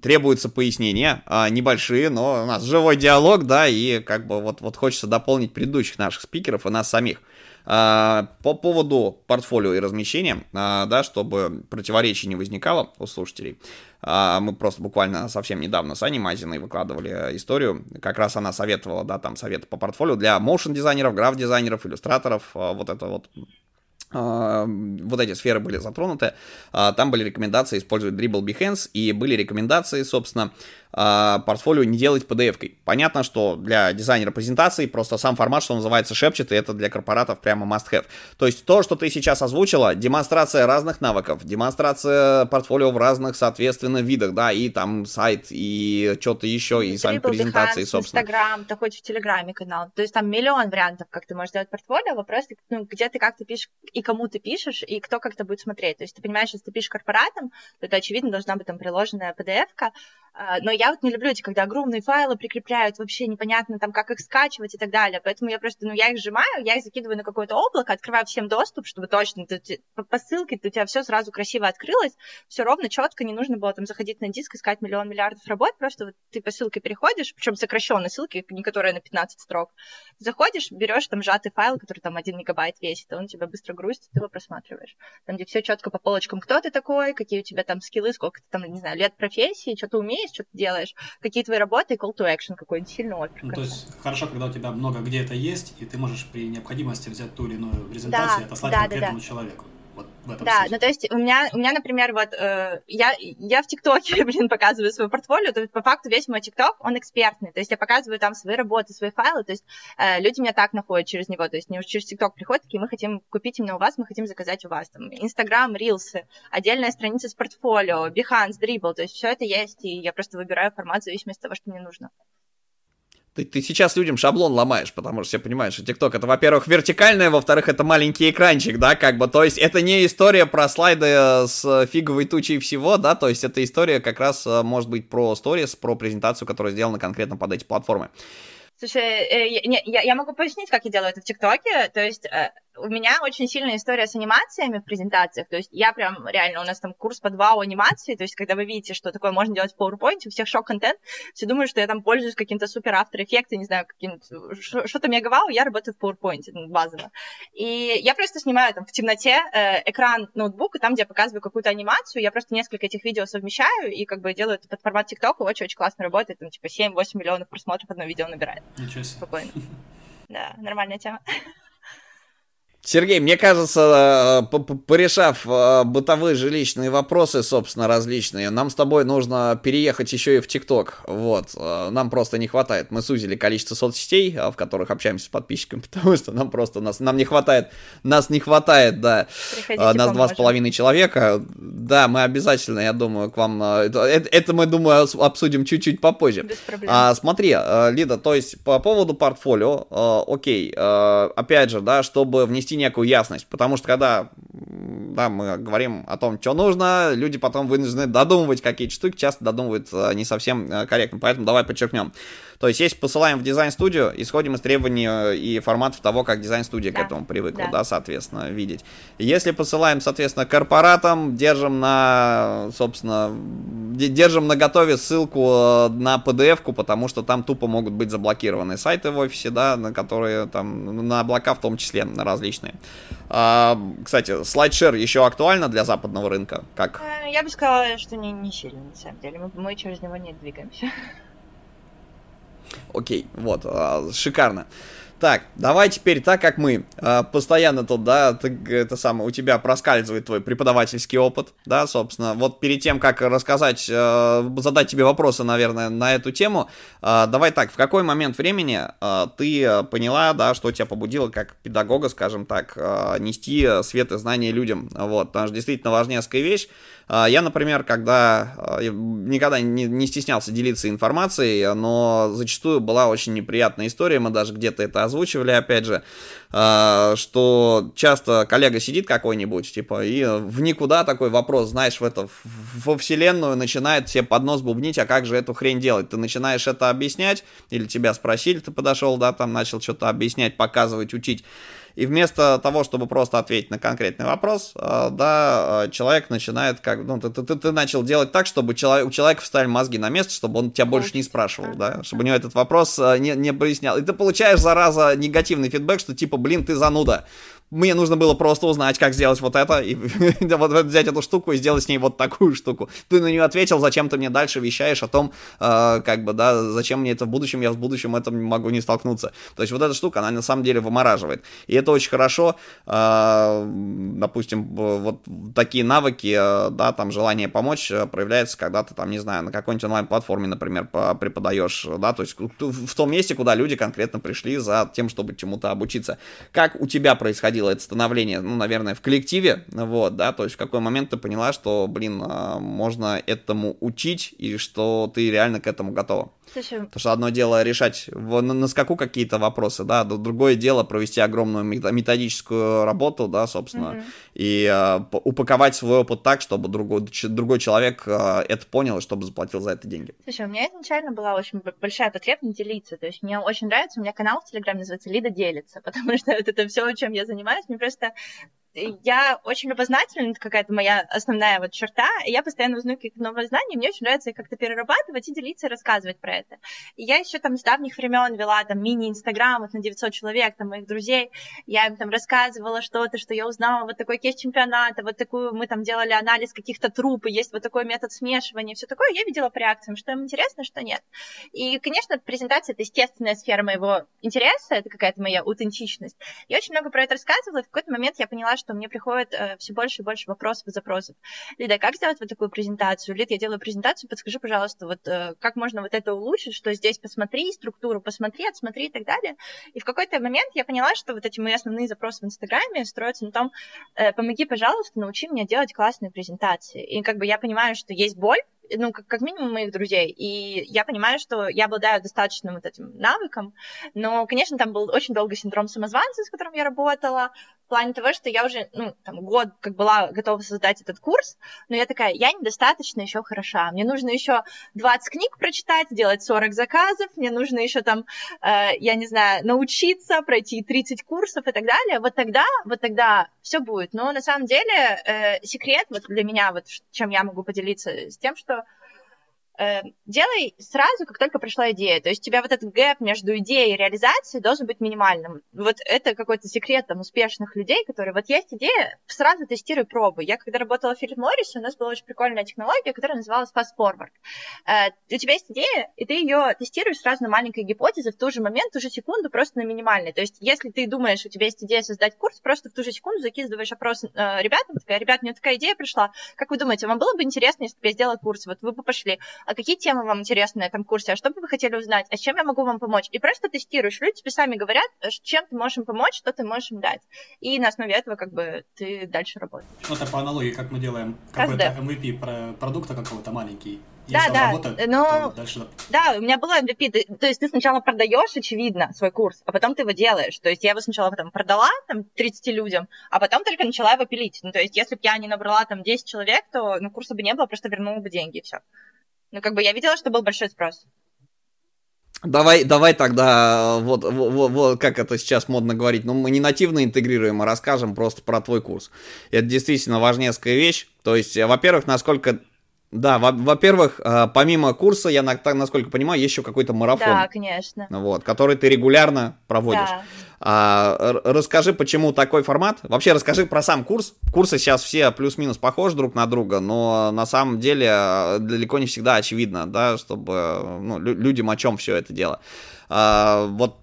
требуются пояснения, э, небольшие, но у нас живой диалог, да, и как бы вот, вот хочется дополнить предыдущих наших спикеров и нас самих. Э, по поводу портфолио и размещения, э, да, чтобы противоречий не возникало у слушателей. А, мы просто буквально совсем недавно с Аней Мазиной выкладывали историю. Как раз она советовала, да, там советы по портфолио для моушен-дизайнеров, граф-дизайнеров, иллюстраторов. А, вот это вот а, вот эти сферы были затронуты. Там были рекомендации использовать Dribble Behance, и были рекомендации, собственно, э, портфолио не делать PDF-кой. Понятно, что для дизайнера презентации просто сам формат, что называется, шепчет, и это для корпоратов прямо must-have. То есть то, что ты сейчас озвучила, демонстрация разных навыков, демонстрация портфолио в разных, соответственно, видах, да, и там сайт, и что-то еще, и, и сами презентации, собственно. Инстаграм, ты хочешь в Телеграме канал, то есть там миллион вариантов, как ты можешь делать портфолио, вопрос, ну, где ты как ты пишешь, и кому ты пишешь, и кто как-то будет смотреть. То есть ты понимаешь, если ты пишешь корпоратам, то это, очевидно, должна быть там приложенная PDF-ка, а, но я вот не люблю эти, когда огромные файлы прикрепляют, вообще непонятно там, как их скачивать и так далее. Поэтому я просто, ну, я их сжимаю, я их закидываю на какое-то облако, открываю всем доступ, чтобы точно ты, по ссылке у тебя все сразу красиво открылось, все ровно, четко, не нужно было там заходить на диск, искать миллион миллиардов работ, просто вот ты по ссылке переходишь, причем сокращенной ссылки, не которая на 15 строк, заходишь, берешь там сжатый файл, который там 1 мегабайт весит, он тебя быстро грузит, ты его просматриваешь. Там, где все четко по полочкам, кто ты такой, какие у тебя там скиллы, сколько ты там, не знаю, лет профессии, что ты умеешь, что ты делаешь, какие твои работы, call to action какой-нибудь сильный опер. Ну, то есть хорошо, когда у тебя много где это есть, и ты можешь при необходимости взять ту или иную презентацию да, и отослать да, конкретному да, да. человеку. Вот в этом да, ну то есть у меня, у меня, например, вот э, я, я в ТикТоке, блин, показываю свое портфолио, то есть по факту весь мой ТикТок, он экспертный, то есть я показываю там свои работы, свои файлы, то есть э, люди меня так находят через него, то есть не через ТикТок приходят, такие, мы хотим купить именно у вас, мы хотим заказать у вас, там, Инстаграм, Рилсы, отдельная страница с портфолио, Behance, Dribble, то есть все это есть, и я просто выбираю формат в зависимости от того, что мне нужно. Ты, ты сейчас людям шаблон ломаешь, потому что все понимают, что ТикТок это, во-первых, вертикальное, во-вторых, это маленький экранчик, да, как бы, то есть это не история про слайды с фиговой тучей всего, да, то есть это история как раз э, может быть про сторис, про презентацию, которая сделана конкретно под эти платформы. Слушай, э, я, я, я могу пояснить, как я делаю это в ТикТоке. То есть э, у меня очень сильная история с анимациями в презентациях. То есть я прям реально, у нас там курс по два анимации. То есть когда вы видите, что такое можно делать в PowerPoint, у всех шок-контент, все думают, что я там пользуюсь каким-то супер автор эффектом, не знаю, каким-то что-то мега вау, я работаю в PowerPoint базово. И я просто снимаю там в темноте э, экран ноутбука, там, где я показываю какую-то анимацию, я просто несколько этих видео совмещаю и как бы делаю это под формат TikTok, очень-очень классно работает, там типа 7-8 миллионов просмотров одно видео набирает. Ничего себе. Спокойно. Да, нормальная тема. Сергей, мне кажется, э, порешав э, бытовые жилищные вопросы, собственно, различные, нам с тобой нужно переехать еще и в ТикТок. Вот, э, нам просто не хватает. Мы сузили количество соцсетей, в которых общаемся с подписчиками, потому что нам просто, нас, нам не хватает, нас не хватает, да, Приходите, нас два с половиной человека. Да, мы обязательно, я думаю, к вам, это, это мы, думаю, обсудим чуть-чуть попозже. Без проблем. А, смотри, Лида, то есть по поводу портфолио, окей, опять же, да, чтобы внести внести некую ясность, потому что когда да, мы говорим о том, что нужно, люди потом вынуждены додумывать какие-то штуки, часто додумывают э, не совсем э, корректно, поэтому давай подчеркнем. То есть, если посылаем в дизайн-студию, исходим из требований э, и форматов того, как дизайн-студия да. к этому привыкла, да. да, соответственно, видеть. Если посылаем, соответственно, корпоратам, держим на, собственно, держим на готове ссылку на PDF-ку, потому что там тупо могут быть заблокированы сайты в офисе, да, на которые там, на облака в том числе, различные. А, кстати, слайдшер еще актуально для западного рынка? Как? Э, я бы сказала, что не, не сильно, на самом деле. Мы, мы через него не двигаемся. Окей, вот, а, шикарно. Так, давай теперь так, как мы э, постоянно тут, да, ты, это самое, у тебя проскальзывает твой преподавательский опыт, да, собственно. Вот перед тем, как рассказать, э, задать тебе вопросы, наверное, на эту тему, э, давай так, в какой момент времени э, ты поняла, да, что тебя побудило как педагога, скажем так, э, нести свет и знания людям, вот, потому что действительно важнейшая вещь, я, например, когда а, никогда не, не стеснялся делиться информацией, но зачастую была очень неприятная история, мы даже где-то это озвучивали, опять же, а, что часто коллега сидит какой-нибудь, типа, и в никуда такой вопрос, знаешь, в это, во вселенную начинает тебе под нос бубнить, а как же эту хрень делать? Ты начинаешь это объяснять, или тебя спросили, ты подошел, да, там начал что-то объяснять, показывать, учить, и вместо того, чтобы просто ответить на конкретный вопрос, э, да, э, человек начинает как, ну, ты, ты, ты начал делать так, чтобы человек, у человека встали мозги на место, чтобы он тебя больше не спрашивал, да, чтобы у него этот вопрос э, не, не прояснял. И ты получаешь, зараза, негативный фидбэк, что типа, блин, ты зануда мне нужно было просто узнать, как сделать вот это, и вот взять эту штуку и сделать с ней вот такую штуку. Ты на нее ответил, зачем ты мне дальше вещаешь о том, э, как бы, да, зачем мне это в будущем, я в будущем этом могу не столкнуться. То есть вот эта штука, она на самом деле вымораживает. И это очень хорошо, э, допустим, вот такие навыки, э, да, там желание помочь э, проявляется, когда ты там, не знаю, на какой-нибудь онлайн-платформе, например, преподаешь, да, то есть в том месте, куда люди конкретно пришли за тем, чтобы чему-то обучиться. Как у тебя происходило происходило это становление, ну, наверное, в коллективе, вот, да, то есть в какой момент ты поняла, что, блин, а, можно этому учить и что ты реально к этому готова? Слушай. Потому что одно дело решать в, на, на скаку какие-то вопросы, да, другое дело провести огромную методическую работу, да, собственно, mm-hmm. и э, упаковать свой опыт так, чтобы другой, другой человек э, это понял и чтобы заплатил за это деньги. Слушай, у меня изначально была очень большая потребность делиться, то есть мне очень нравится, у меня канал в Телеграме называется «Лида делится», потому что вот это все, чем я занимаюсь, мне просто я очень любознательна, это какая-то моя основная вот черта, и я постоянно узнаю какие-то новые знания, мне очень нравится их как-то перерабатывать и делиться, и рассказывать про это. И я еще там с давних времен вела там мини-инстаграмов на 900 человек, там моих друзей, я им там рассказывала что-то, что я узнала, вот такой кейс чемпионата, вот такую, мы там делали анализ каких-то труп, и есть вот такой метод смешивания, все такое, я видела по реакциям, что им интересно, что нет. И, конечно, презентация — это естественная сфера моего интереса, это какая-то моя аутентичность. Я очень много про это рассказывала, и в какой-то момент я поняла, что мне приходит э, все больше и больше вопросов и запросов. Лида, как сделать вот такую презентацию? Лид, я делаю презентацию, подскажи, пожалуйста, вот э, как можно вот это улучшить, что здесь посмотри, структуру посмотри, отсмотри и так далее. И в какой-то момент я поняла, что вот эти мои основные запросы в Инстаграме строятся на том, э, помоги, пожалуйста, научи меня делать классные презентации. И как бы я понимаю, что есть боль, ну, как, как минимум моих друзей. И я понимаю, что я обладаю достаточным вот этим навыком, но, конечно, там был очень долгий синдром самозванца, с которым я работала, в плане того, что я уже, ну, там, год как была готова создать этот курс, но я такая, я недостаточно еще хороша, мне нужно еще 20 книг прочитать, сделать 40 заказов, мне нужно еще там, э, я не знаю, научиться, пройти 30 курсов и так далее, вот тогда, вот тогда все будет. Но на самом деле э, секрет вот для меня, вот чем я могу поделиться, с тем, что делай сразу, как только пришла идея. То есть у тебя вот этот гэп между идеей и реализацией должен быть минимальным. Вот это какой-то секрет там успешных людей, которые вот есть идея, сразу тестируй пробуй. Я когда работала в Филипп Моррисе, у нас была очень прикольная технология, которая называлась Fast Forward. Э, у тебя есть идея, и ты ее тестируешь сразу на маленькой гипотезе в тот же момент, в ту же секунду, просто на минимальной. То есть если ты думаешь, у тебя есть идея создать курс, просто в ту же секунду закидываешь опрос э, ребятам, такая, ребят, мне такая идея пришла, как вы думаете, вам было бы интересно, если бы я сделала курс, вот вы бы пошли, а какие темы вам интересны на этом курсе, а что бы вы хотели узнать, а чем я могу вам помочь. И просто тестируешь. Люди тебе сами говорят, э, чем ты можешь им помочь, что ты можешь им дать. И на основе этого как бы ты дальше работаешь. Ну, это по аналогии, как мы делаем какой-то MVP продукта какого-то маленький да, да, работает, но дальше... да, у меня было MVP, то есть ты сначала продаешь, очевидно, свой курс, а потом ты его делаешь, то есть я его сначала там продала, там, 30 людям, а потом только начала его пилить, ну, то есть если бы я не набрала там 10 человек, то, ну, курса бы не было, просто вернула бы деньги, и все. Ну, как бы я видела, что был большой спрос. Давай, давай тогда, вот, вот, вот как это сейчас модно говорить, ну мы не нативно интегрируем, а расскажем просто про твой курс. Это действительно важнейшая вещь. То есть, во-первых, насколько да, во-первых, а, помимо курса, я насколько понимаю, есть еще какой-то марафон. Да, конечно. Вот, который ты регулярно проводишь. Да. А, расскажи, почему такой формат. Вообще расскажи про сам курс. Курсы сейчас все плюс-минус похожи друг на друга, но на самом деле а, далеко не всегда очевидно, да, чтобы ну, людям о чем все это дело. А, вот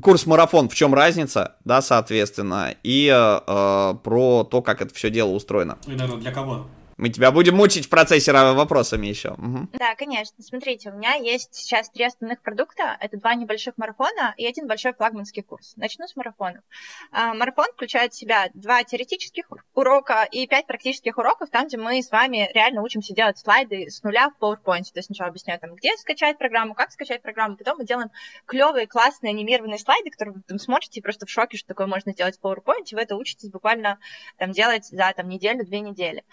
курс марафон, в чем разница, да, соответственно, и а, про то, как это все дело устроено. И для кого? Мы тебя будем мучить в процессе вопросами еще. Угу. Да, конечно. Смотрите, у меня есть сейчас три основных продукта. Это два небольших марафона и один большой флагманский курс. Начну с марафона. А, марафон включает в себя два теоретических урока и пять практических уроков, там, где мы с вами реально учимся делать слайды с нуля в PowerPoint. То есть сначала объясняю, там, где скачать программу, как скачать программу, потом мы делаем клевые, классные анимированные слайды, которые вы там смотрите и просто в шоке, что такое можно сделать в PowerPoint, и вы это учитесь буквально там делать за там неделю-две недели.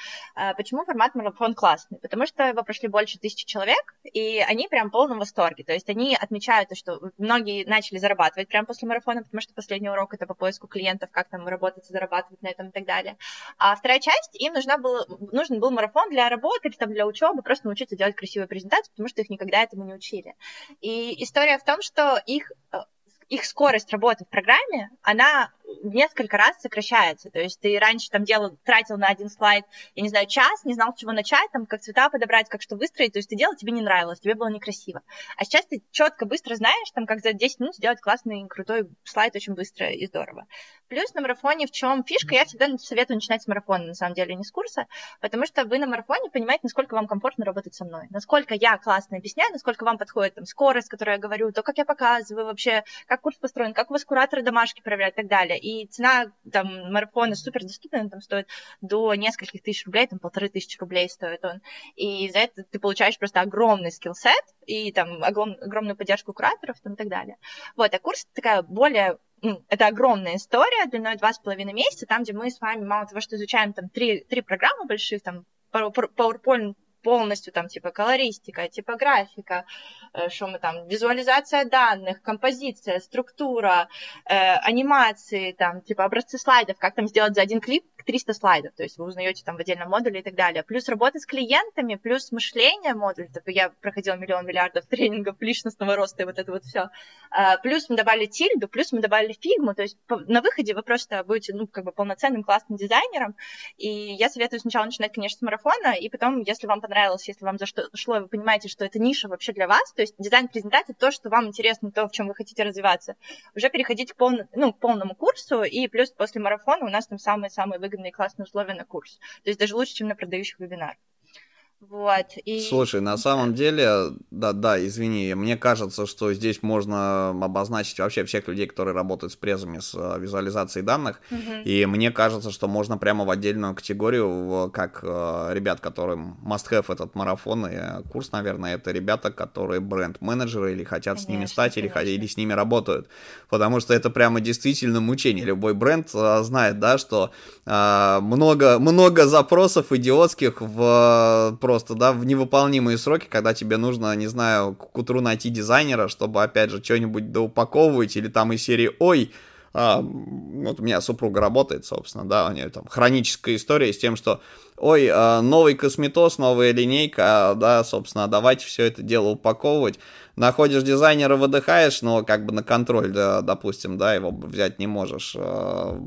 Почему формат марафон классный? Потому что его прошли больше тысячи человек, и они прям в полном восторге. То есть они отмечают, что многие начали зарабатывать прямо после марафона, потому что последний урок это по поиску клиентов, как там работать, зарабатывать на этом и так далее. А вторая часть, им нужна был, нужен был марафон для работы или там для учебы, просто научиться делать красивые презентации, потому что их никогда этому не учили. И история в том, что их э, их скорость работы в программе, она несколько раз сокращается. То есть ты раньше там делал, тратил на один слайд, я не знаю, час, не знал, с чего начать, там, как цвета подобрать, как что выстроить. То есть ты делал, тебе не нравилось, тебе было некрасиво. А сейчас ты четко, быстро знаешь, там, как за 10 минут сделать классный, крутой слайд очень быстро и здорово. Плюс на марафоне в чем фишка? Я всегда советую начинать с марафона, на самом деле, не с курса, потому что вы на марафоне понимаете, насколько вам комфортно работать со мной, насколько я классно объясняю, насколько вам подходит там скорость, которую я говорю, то, как я показываю вообще, как курс построен, как у вас кураторы домашки проверяют и так далее. И цена там марафона супер доступная, там стоит до нескольких тысяч рублей, там полторы тысячи рублей стоит он. И за это ты получаешь просто огромный скилл-сет и там огром, огромную поддержку кураторов там, и так далее. Вот, а курс такая более ну, это огромная история длиной два с половиной месяца, там, где мы с вами мало того, что изучаем там три, три программы больших, там PowerPoint полностью там типа колористика, типографика, э, что мы там, визуализация данных, композиция, структура, э, анимации, там типа образцы слайдов, как там сделать за один клип 300 слайдов, то есть вы узнаете там в отдельном модуле и так далее. Плюс работа с клиентами, плюс мышление модуля, типа я проходила миллион миллиардов тренингов личностного роста и вот это вот все. А, плюс мы добавили тильду, плюс мы добавили фигму, то есть на выходе вы просто будете, ну, как бы полноценным классным дизайнером, и я советую сначала начинать, конечно, с марафона, и потом, если вам понравилось, если вам зашло, и вы понимаете, что это ниша вообще для вас, то есть дизайн презентации, то, что вам интересно, то, в чем вы хотите развиваться, уже переходить к, полн, ну, к полному курсу, и плюс после марафона у нас там самые-самые выгодные классные условия на курс. То есть даже лучше, чем на продающих вебинар. Вот, и... Слушай, на самом деле, да, да, извини, мне кажется, что здесь можно обозначить вообще всех людей, которые работают с презами, с э, визуализацией данных, угу. и мне кажется, что можно прямо в отдельную категорию, как э, ребят, которым must-have этот марафон и э, курс, наверное, это ребята, которые бренд-менеджеры или хотят конечно, с ними стать, или, или с ними работают, потому что это прямо действительно мучение. Любой бренд знает, да, что много, много запросов идиотских в просто, да, в невыполнимые сроки, когда тебе нужно, не знаю, к утру найти дизайнера, чтобы, опять же, что-нибудь доупаковывать, или там из серии «Ой, а, вот у меня супруга работает, собственно, да, у нее там хроническая история с тем, что, ой, а, новый косметоз, новая линейка, да, собственно, давайте все это дело упаковывать находишь дизайнера, выдыхаешь, но как бы на контроль, да, допустим, да, его взять не можешь, э,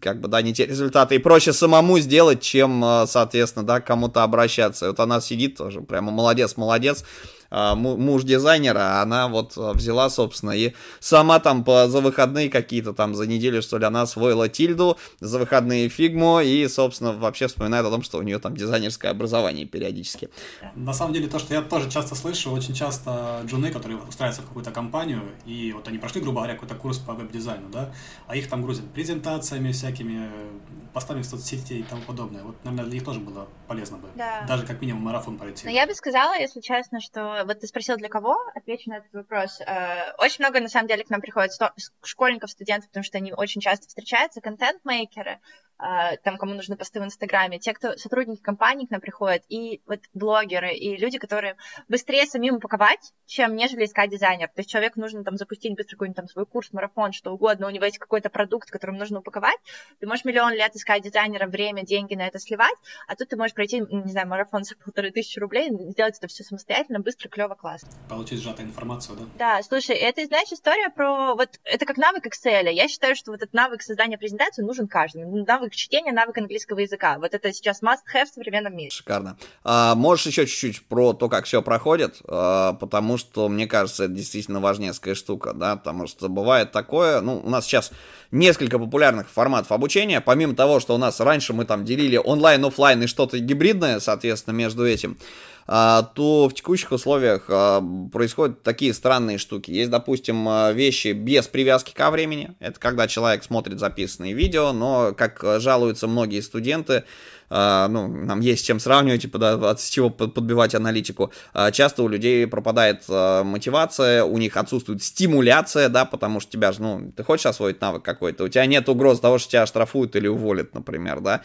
как бы, да, не те результаты, и проще самому сделать, чем, э, соответственно, да, кому-то обращаться. И вот она сидит тоже, прямо молодец, молодец, муж дизайнера, она вот а, взяла, собственно, и сама там по, за выходные какие-то там, за неделю, что ли, она освоила тильду, за выходные фигму, и, собственно, вообще вспоминает о том, что у нее там дизайнерское образование периодически. На самом деле, то, что я тоже часто слышу, очень часто джуны, которые устраиваются в какую-то компанию, и вот они прошли, грубо говоря, какой-то курс по веб-дизайну, да, а их там грузят презентациями всякими, поставим в соцсети и тому подобное. Вот, наверное, для них тоже было полезно бы. Да. Даже как минимум марафон пройти. Но я бы сказала, если честно, что вот ты спросил для кого, отвечу на этот вопрос. Э, очень много, на самом деле, к нам приходит школьников, студентов, потому что они очень часто встречаются, контент-мейкеры, а, там, кому нужны посты в Инстаграме, те, кто сотрудники компаний к нам приходят, и вот блогеры, и люди, которые быстрее самим упаковать, чем нежели искать дизайнер. То есть человеку нужно там запустить быстро какой-нибудь там свой курс, марафон, что угодно, у него есть какой-то продукт, которым нужно упаковать. Ты можешь миллион лет искать дизайнера, время, деньги на это сливать, а тут ты можешь пройти, не знаю, марафон за полторы тысячи рублей, сделать это все самостоятельно, быстро, клево, классно. Получить сжатую информацию, да? Да, слушай, это, знаешь, история про... Вот это как навык Excel. Я считаю, что вот этот навык создания презентации нужен каждому. Навык навык чтения, навык английского языка. Вот это сейчас must-have в современном мире. Шикарно. А, можешь еще чуть-чуть про то, как все проходит, а, потому что, мне кажется, это действительно важнецкая штука, да, потому что бывает такое, ну, у нас сейчас несколько популярных форматов обучения, помимо того, что у нас раньше мы там делили онлайн, офлайн и что-то гибридное, соответственно, между этим, то в текущих условиях а, происходят такие странные штуки. Есть, допустим, а, вещи без привязки ко времени. Это когда человек смотрит записанные видео, но, как жалуются многие студенты, а, ну, нам есть чем сравнивать, типа, да, от чего подбивать аналитику. А, часто у людей пропадает а, мотивация, у них отсутствует стимуляция, да, потому что тебя же, ну, ты хочешь освоить навык какой-то, у тебя нет угрозы того, что тебя штрафуют или уволят, например, да,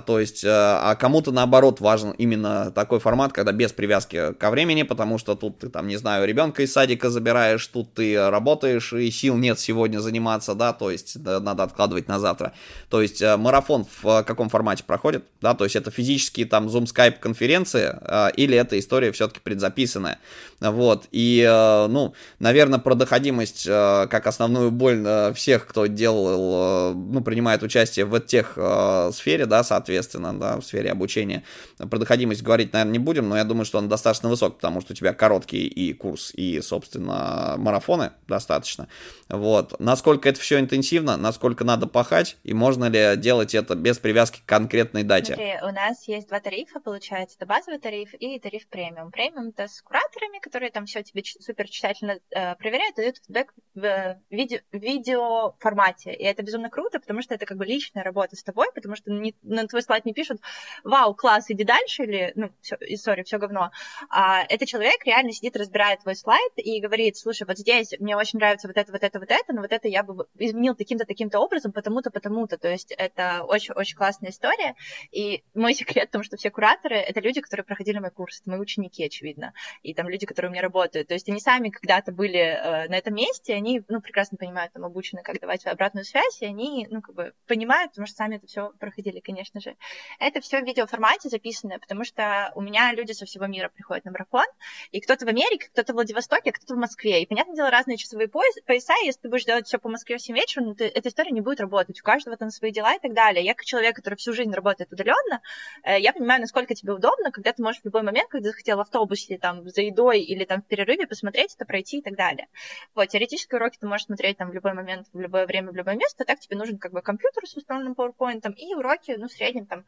то есть, а кому-то, наоборот, важен именно такой формат, когда без привязки ко времени, потому что тут ты, там, не знаю, ребенка из садика забираешь, тут ты работаешь, и сил нет сегодня заниматься, да, то есть, надо откладывать на завтра. То есть, марафон в каком формате проходит? Да, то есть это физические там Zoom, Skype конференции, э, или эта история все-таки предзаписанная, вот, и, э, ну, наверное, про доходимость э, как основную боль э, всех, кто делал, э, ну, принимает участие в тех э, сфере, да, соответственно, да, в сфере обучения, про доходимость говорить, наверное, не будем, но я думаю, что он достаточно высок, потому что у тебя короткий и курс, и, собственно, марафоны достаточно, вот, насколько это все интенсивно, насколько надо пахать, и можно ли делать это без привязки к конкретной дате, кстати. Смотри, у нас есть два тарифа, получается, это базовый тариф и тариф премиум. Премиум это с кураторами, которые там все тебе супер тщательно э, проверяют, дают фидбэк в э, видео, видео формате. И это безумно круто, потому что это как бы личная работа с тобой, потому что не, на твой слайд не пишут, вау, класс, иди дальше, или, ну, все, сори, все говно. А этот человек реально сидит, разбирает твой слайд и говорит, слушай, вот здесь мне очень нравится вот это, вот это, вот это, но вот это я бы изменил таким-то, таким-то образом, потому-то, потому-то. То есть это очень-очень классная история. И мой секрет в том, что все кураторы — это люди, которые проходили мой курс, это мои ученики, очевидно, и там люди, которые у меня работают. То есть они сами когда-то были э, на этом месте, они, ну, прекрасно понимают, там, обучены, как давать обратную связь, и они, ну, как бы понимают, потому что сами это все проходили, конечно же. Это все в видеоформате записано, потому что у меня люди со всего мира приходят на марафон, и кто-то в Америке, кто-то в Владивостоке, кто-то в Москве. И, понятное дело, разные часовые пояса, если ты будешь делать все по Москве в 7 вечера, ну, ты, эта история не будет работать. У каждого там свои дела и так далее. Я как человек, который всю жизнь работает удаленно, Э, я понимаю, насколько тебе удобно, когда ты можешь в любой момент, когда захотел в автобусе, там, за едой или там в перерыве посмотреть это, пройти и так далее. Вот, теоретические уроки ты можешь смотреть там в любой момент, в любое время, в любое место, так тебе нужен как бы компьютер с установленным PowerPoint, и уроки, ну, в среднем там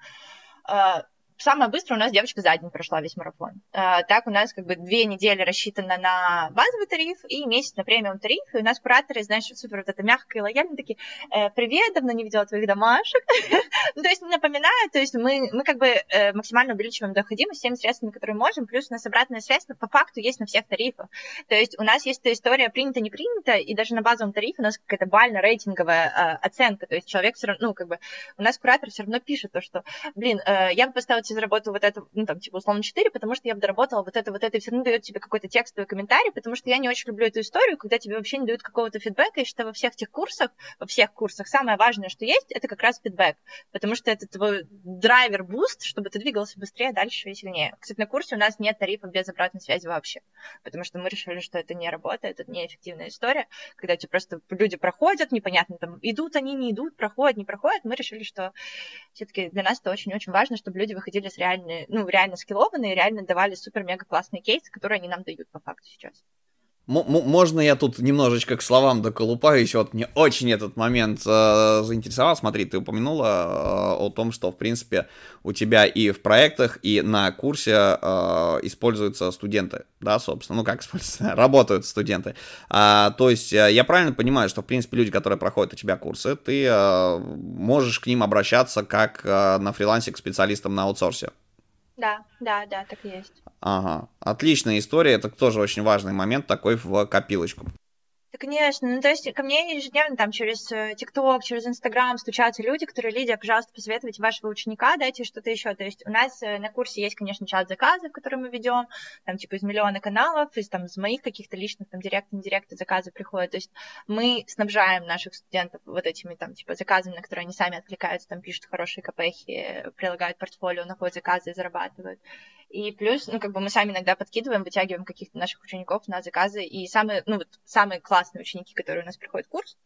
э, самое быстрое у нас девочка за день прошла весь марафон. А, так у нас как бы две недели рассчитано на базовый тариф и месяц на премиум тариф. И у нас кураторы, знаешь, супер вот это мягко и лояльно такие, э, привет, давно не видела твоих домашек. ну, то есть напоминаю, то есть мы, мы как бы э, максимально увеличиваем доходимость всеми средствами, которые можем, плюс у нас обратная связь по факту есть на всех тарифах. То есть у нас есть эта история принято, не принято, и даже на базовом тарифе у нас какая-то бально-рейтинговая э, оценка. То есть человек все равно, ну, как бы, у нас куратор все равно пишет то, что, блин, э, я бы поставила тебе заработал вот это, ну, там, типа, условно, 4, потому что я бы доработала вот это, вот это, и все равно дает тебе какой-то текстовый комментарий, потому что я не очень люблю эту историю, когда тебе вообще не дают какого-то фидбэка, и что во всех тех курсах, во всех курсах самое важное, что есть, это как раз фидбэк, потому что это твой driver boost, чтобы ты двигался быстрее, дальше и сильнее. Кстати, на курсе у нас нет тарифов без обратной связи вообще, потому что мы решили, что это не работает, это неэффективная история, когда тебе просто люди проходят, непонятно, там, идут они, не идут, проходят, не проходят, мы решили, что все-таки для нас это очень-очень важно, чтобы люди выходили с реальной ну, реально скиллованные, реально давали супер-мега классные кейсы, которые они нам дают по факту сейчас. Можно я тут немножечко к словам доколупаюсь? Вот мне очень этот момент э, заинтересовал. Смотри, ты упомянула э, о том, что, в принципе, у тебя и в проектах, и на курсе э, используются студенты, да, собственно, ну как используются, работают студенты. А, то есть э, я правильно понимаю, что, в принципе, люди, которые проходят у тебя курсы, ты э, можешь к ним обращаться как э, на фрилансе к специалистам на аутсорсе? Да, да, да, так и есть. Ага, отличная история, это тоже очень важный момент такой в копилочку. Конечно. Ну, то есть ко мне ежедневно там через э, ТикТок, через Инстаграм стучатся люди, которые, Лидия, пожалуйста, посоветуйте вашего ученика, дайте что-то еще. То есть у нас э, на курсе есть, конечно, чат заказов, который мы ведем, там, типа, из миллиона каналов, из, там, из моих каких-то личных, там, директ, индирект заказы приходят. То есть мы снабжаем наших студентов вот этими, там, типа, заказами, на которые они сами откликаются, там, пишут хорошие КПХи, прилагают портфолио, находят заказы и зарабатывают. И плюс, ну, как бы мы сами иногда подкидываем, вытягиваем каких-то наших учеников на заказы. И самые, ну, вот самые классные ученики, которые у нас приходят в курс,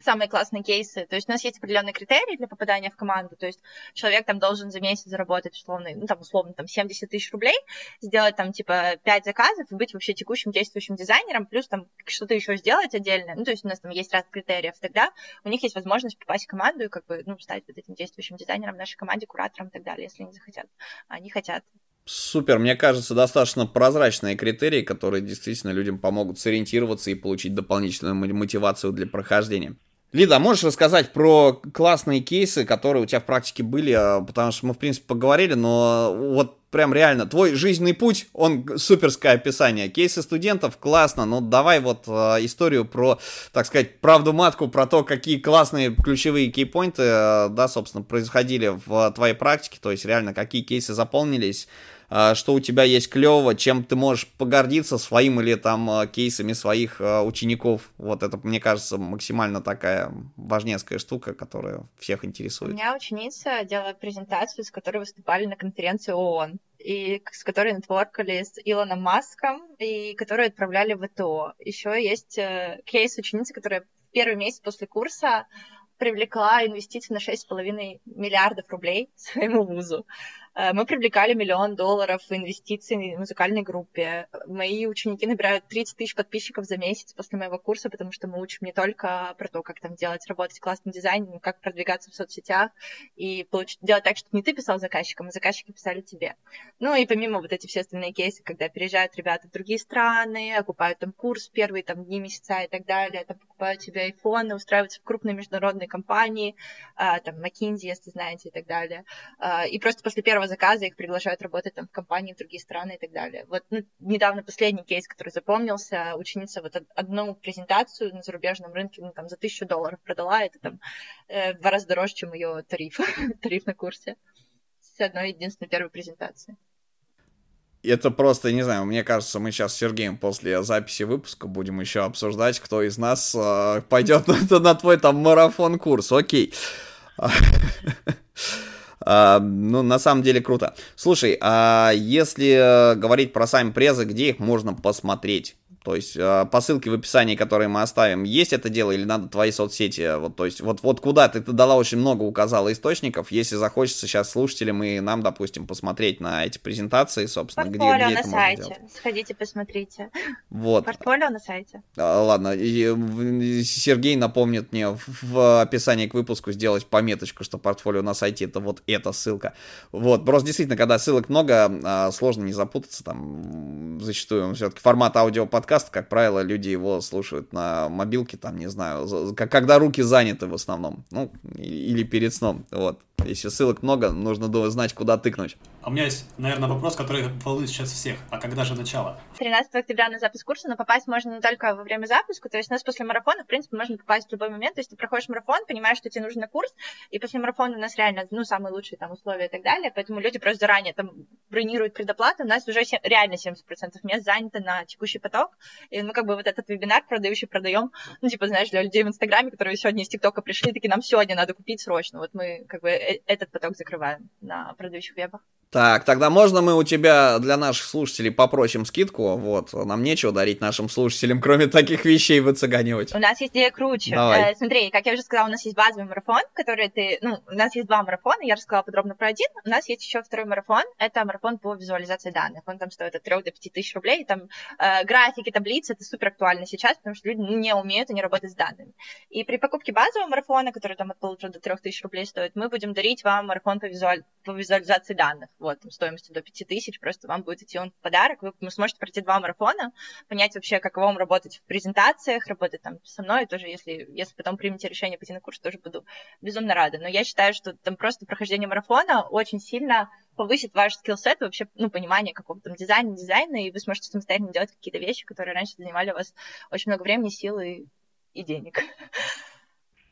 самые классные кейсы. То есть у нас есть определенные критерии для попадания в команду. То есть человек там должен за месяц заработать условно, ну там условно там 70 тысяч рублей, сделать там типа 5 заказов и быть вообще текущим действующим дизайнером, плюс там что-то еще сделать отдельно. Ну то есть у нас там есть ряд критериев. Тогда у них есть возможность попасть в команду и как бы ну, стать вот этим действующим дизайнером в нашей команде, куратором и так далее, если они захотят. Они хотят. Супер, мне кажется, достаточно прозрачные критерии, которые действительно людям помогут сориентироваться и получить дополнительную мотивацию для прохождения. Лида, можешь рассказать про классные кейсы, которые у тебя в практике были? А, потому что мы, в принципе, поговорили, но вот прям реально, твой жизненный путь, он суперское описание. Кейсы студентов, классно, но давай вот э, историю про, так сказать, правду матку, про то, какие классные ключевые кейпоинты, э, да, собственно, происходили в твоей практике, то есть реально, какие кейсы заполнились, а, что у тебя есть клево, чем ты можешь погордиться своим или там а, кейсами своих а, учеников. Вот это, мне кажется, максимально такая важнецкая штука, которая всех интересует. У меня ученица делала презентацию, с которой выступали на конференции ООН и с которой нетворкали с Илоном Маском, и которую отправляли в ВТО. Еще есть э, кейс ученицы, которая в первый месяц после курса привлекла инвестиции на 6,5 миллиардов рублей своему вузу. Э, мы привлекали миллион долларов инвестиций в музыкальной группе. Мои ученики набирают 30 тысяч подписчиков за месяц после моего курса, потому что мы учим не только про то, как там делать, работать классным дизайном, как продвигаться в соцсетях и получить, делать так, чтобы не ты писал заказчикам, а заказчики писали тебе. Ну и помимо вот эти все остальные кейсы, когда переезжают ребята в другие страны, окупают там курс первые там дни, месяца и так далее, там покупают себе айфоны, устраиваются в крупные международные компании, а, там McKinsey, если знаете, и так далее. А, и просто после первого заказа их приглашают работать там в компании в другие страны и так далее. Вот ну, недавно последний кейс, который запомнился, ученица вот одну презентацию на зарубежном рынке ну, там за тысячу долларов продала, это там э, в два раза дороже, чем ее тариф, тариф на курсе с одной единственной первой презентации это просто, не знаю, мне кажется, мы сейчас с Сергеем после записи выпуска будем еще обсуждать, кто из нас э, пойдет на, на твой там марафон-курс. Окей. Uh, ну, на самом деле круто. Слушай, а если говорить про сами презы, где их можно посмотреть? То есть э, по ссылке в описании, которые мы оставим, есть это дело или надо твои соцсети? Вот, то есть вот, вот куда ты, ты дала очень много указала источников. Если захочется сейчас слушателям и нам, допустим, посмотреть на эти презентации, собственно, Портфолио где, где на это сайте. можно делать. Сходите, посмотрите. Вот. Портфолио на сайте. А, ладно, и, Сергей напомнит мне в, в описании к выпуску сделать пометочку, что портфолио на сайте это вот эта ссылка. Вот, просто действительно, когда ссылок много, а, сложно не запутаться, там зачастую все-таки формат аудиоподкаста подкаст, как правило, люди его слушают на мобилке, там, не знаю, когда руки заняты в основном, ну, или перед сном, вот. Если ссылок много, нужно знать, куда тыкнуть. А у меня есть, наверное, вопрос, который волнует сейчас всех. А когда же начало? 13 октября на запись курса, но попасть можно не только во время запуска, то есть у нас после марафона, в принципе, можно попасть в любой момент. То есть ты проходишь марафон, понимаешь, что тебе нужен на курс, и после марафона у нас реально, ну, самые лучшие там условия и так далее, поэтому люди просто заранее там бронируют предоплату, у нас уже 7, реально 70% мест занято на текущий поток, и, ну, как бы вот этот вебинар продающий продаем, ну, типа, знаешь, для людей в Инстаграме, которые сегодня из ТикТока пришли, такие, нам сегодня надо купить срочно, вот мы, как бы, этот поток закрываем на продающих вебах. Так, тогда можно мы у тебя для наших слушателей попросим скидку? Вот, нам нечего дарить нашим слушателям, кроме таких вещей выцыганивать. У нас есть идея круче. Давай. Э, смотри, как я уже сказала, у нас есть базовый марафон, который ты... Ну, у нас есть два марафона, я рассказала подробно про один. У нас есть еще второй марафон, это марафон по визуализации данных. Он там стоит от 3 до 5 тысяч рублей. Там э, графики, таблицы, это супер актуально сейчас, потому что люди не умеют, они работают с данными. И при покупке базового марафона, который там от полутора до трех тысяч рублей стоит, мы будем дарить вам марафон по, визуаль... по визуализации данных вот, стоимостью до 5000, просто вам будет идти он в подарок, вы, сможете пройти два марафона, понять вообще, каково вам работать в презентациях, работать там со мной, тоже, если, если потом примете решение пойти на курс, тоже буду безумно рада. Но я считаю, что там просто прохождение марафона очень сильно повысит ваш скиллсет, вообще, ну, понимание какого-то там дизайна, дизайна, и вы сможете самостоятельно делать какие-то вещи, которые раньше занимали у вас очень много времени, сил и, и денег.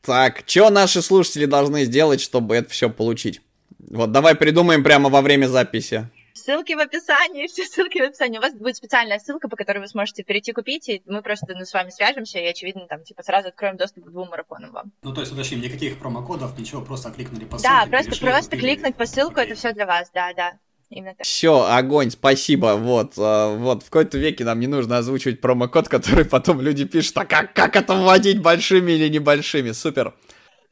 Так, что наши слушатели должны сделать, чтобы это все получить? Вот давай придумаем прямо во время записи. Ссылки в описании, все ссылки в описании. У вас будет специальная ссылка, по которой вы сможете перейти купить, и мы просто ну, с вами свяжемся, и, очевидно, там, типа, сразу откроем доступ к двум марафонам вам. Ну, то есть, уточним, никаких промокодов, ничего, просто кликнули по ссылке. Да, просто, просто кликнуть по ссылку, это все для вас, да, да. Все, огонь, спасибо. Вот, э, вот, в какой-то веке нам не нужно озвучивать промокод, который потом люди пишут, а как, как это вводить большими или небольшими? Супер.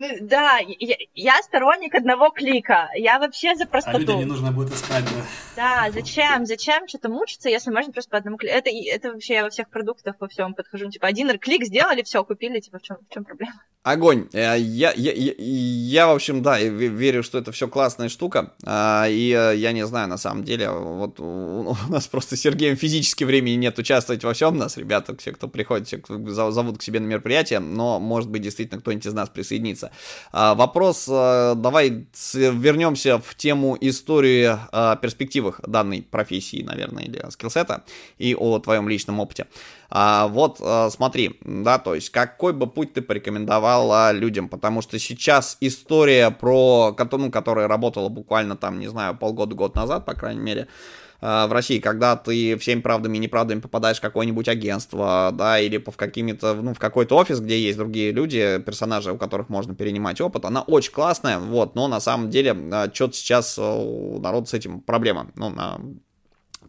Ну, да, я, я сторонник одного клика. Я вообще за простоту. А людям не нужно будет искать, да. Да, зачем? Зачем что-то мучиться, если можно просто по одному клику? Это, это вообще я во всех продуктах, во всем подхожу. Типа, один клик сделали, все, купили, типа, в чем, в чем проблема? Огонь. Э, я, я, я, я, в общем, да, верю, что это все классная штука. А, и э, я не знаю, на самом деле, вот у нас просто с Сергеем физически времени нет участвовать во всем. Нас ребята, все, кто приходит, все, кто зовут к себе на мероприятие, но, может быть, действительно кто-нибудь из нас присоединится. А, вопрос, э, давай вернемся в тему истории перспективах данной профессии, наверное, или скиллсета и о твоем личном опыте. А, вот, а, смотри, да, то есть какой бы путь ты порекомендовал а, людям, потому что сейчас история про, ну, которая работала буквально там, не знаю, полгода-год назад, по крайней мере, в России, когда ты всеми правдами и неправдами попадаешь в какое-нибудь агентство, да, или в какими-то, ну, в какой-то офис, где есть другие люди, персонажи, у которых можно перенимать опыт, она очень классная, вот, но на самом деле что-то сейчас у народа с этим проблема, ну, на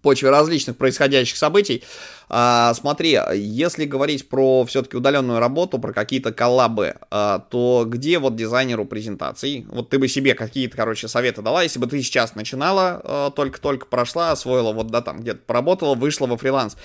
почве различных происходящих событий. А, смотри, если говорить про все-таки удаленную работу, про какие-то коллабы, а, то где вот дизайнеру презентаций? Вот ты бы себе какие-то, короче, советы дала, если бы ты сейчас начинала, а, только-только прошла, освоила, вот, да, там где-то поработала, вышла во фриланс.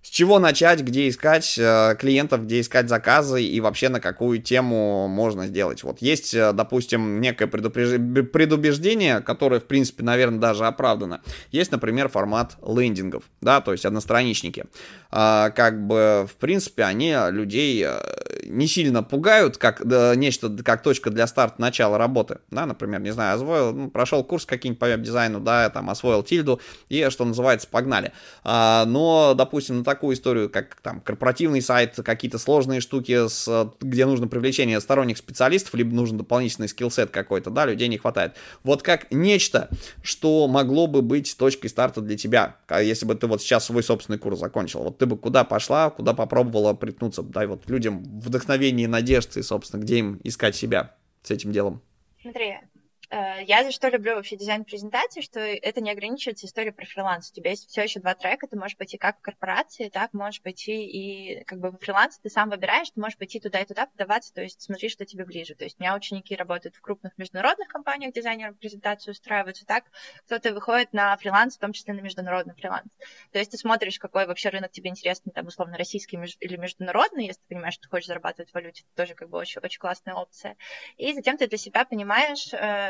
С чего начать, где искать э, клиентов, где искать заказы и вообще на какую тему можно сделать. Вот есть, э, допустим, некое предубеждение, которое, в принципе, наверное, даже оправдано. Есть, например, формат лендингов, да, то есть одностраничники. А, как бы, в принципе, они людей э, не сильно пугают, как нечто, как точка для старта начала работы, да, например, не знаю, освоил, ну, прошел курс каким-нибудь по веб-дизайну, да, там, освоил тильду, и, что называется, погнали. А, но, допустим, такую историю, как там корпоративный сайт, какие-то сложные штуки, с, где нужно привлечение сторонних специалистов, либо нужен дополнительный скиллсет какой-то, да, людей не хватает. Вот как нечто, что могло бы быть точкой старта для тебя, если бы ты вот сейчас свой собственный курс закончил. Вот ты бы куда пошла, куда попробовала приткнуться, дай вот людям вдохновение и надежды, собственно, где им искать себя с этим делом. Смотри, я за что люблю вообще дизайн презентации, что это не ограничивается историей про фриланс. У тебя есть все еще два трека, ты можешь пойти как в корпорации, так можешь пойти и как бы в фриланс ты сам выбираешь, ты можешь пойти туда и туда подаваться, то есть смотри, что тебе ближе. То есть у меня ученики работают в крупных международных компаниях, дизайнером презентацию устраиваются так, кто-то выходит на фриланс, в том числе на международный фриланс. То есть ты смотришь, какой вообще рынок тебе интересный, там, условно, российский или международный, если ты понимаешь, что ты хочешь зарабатывать в валюте, это тоже как бы очень, очень классная опция. И затем ты для себя понимаешь,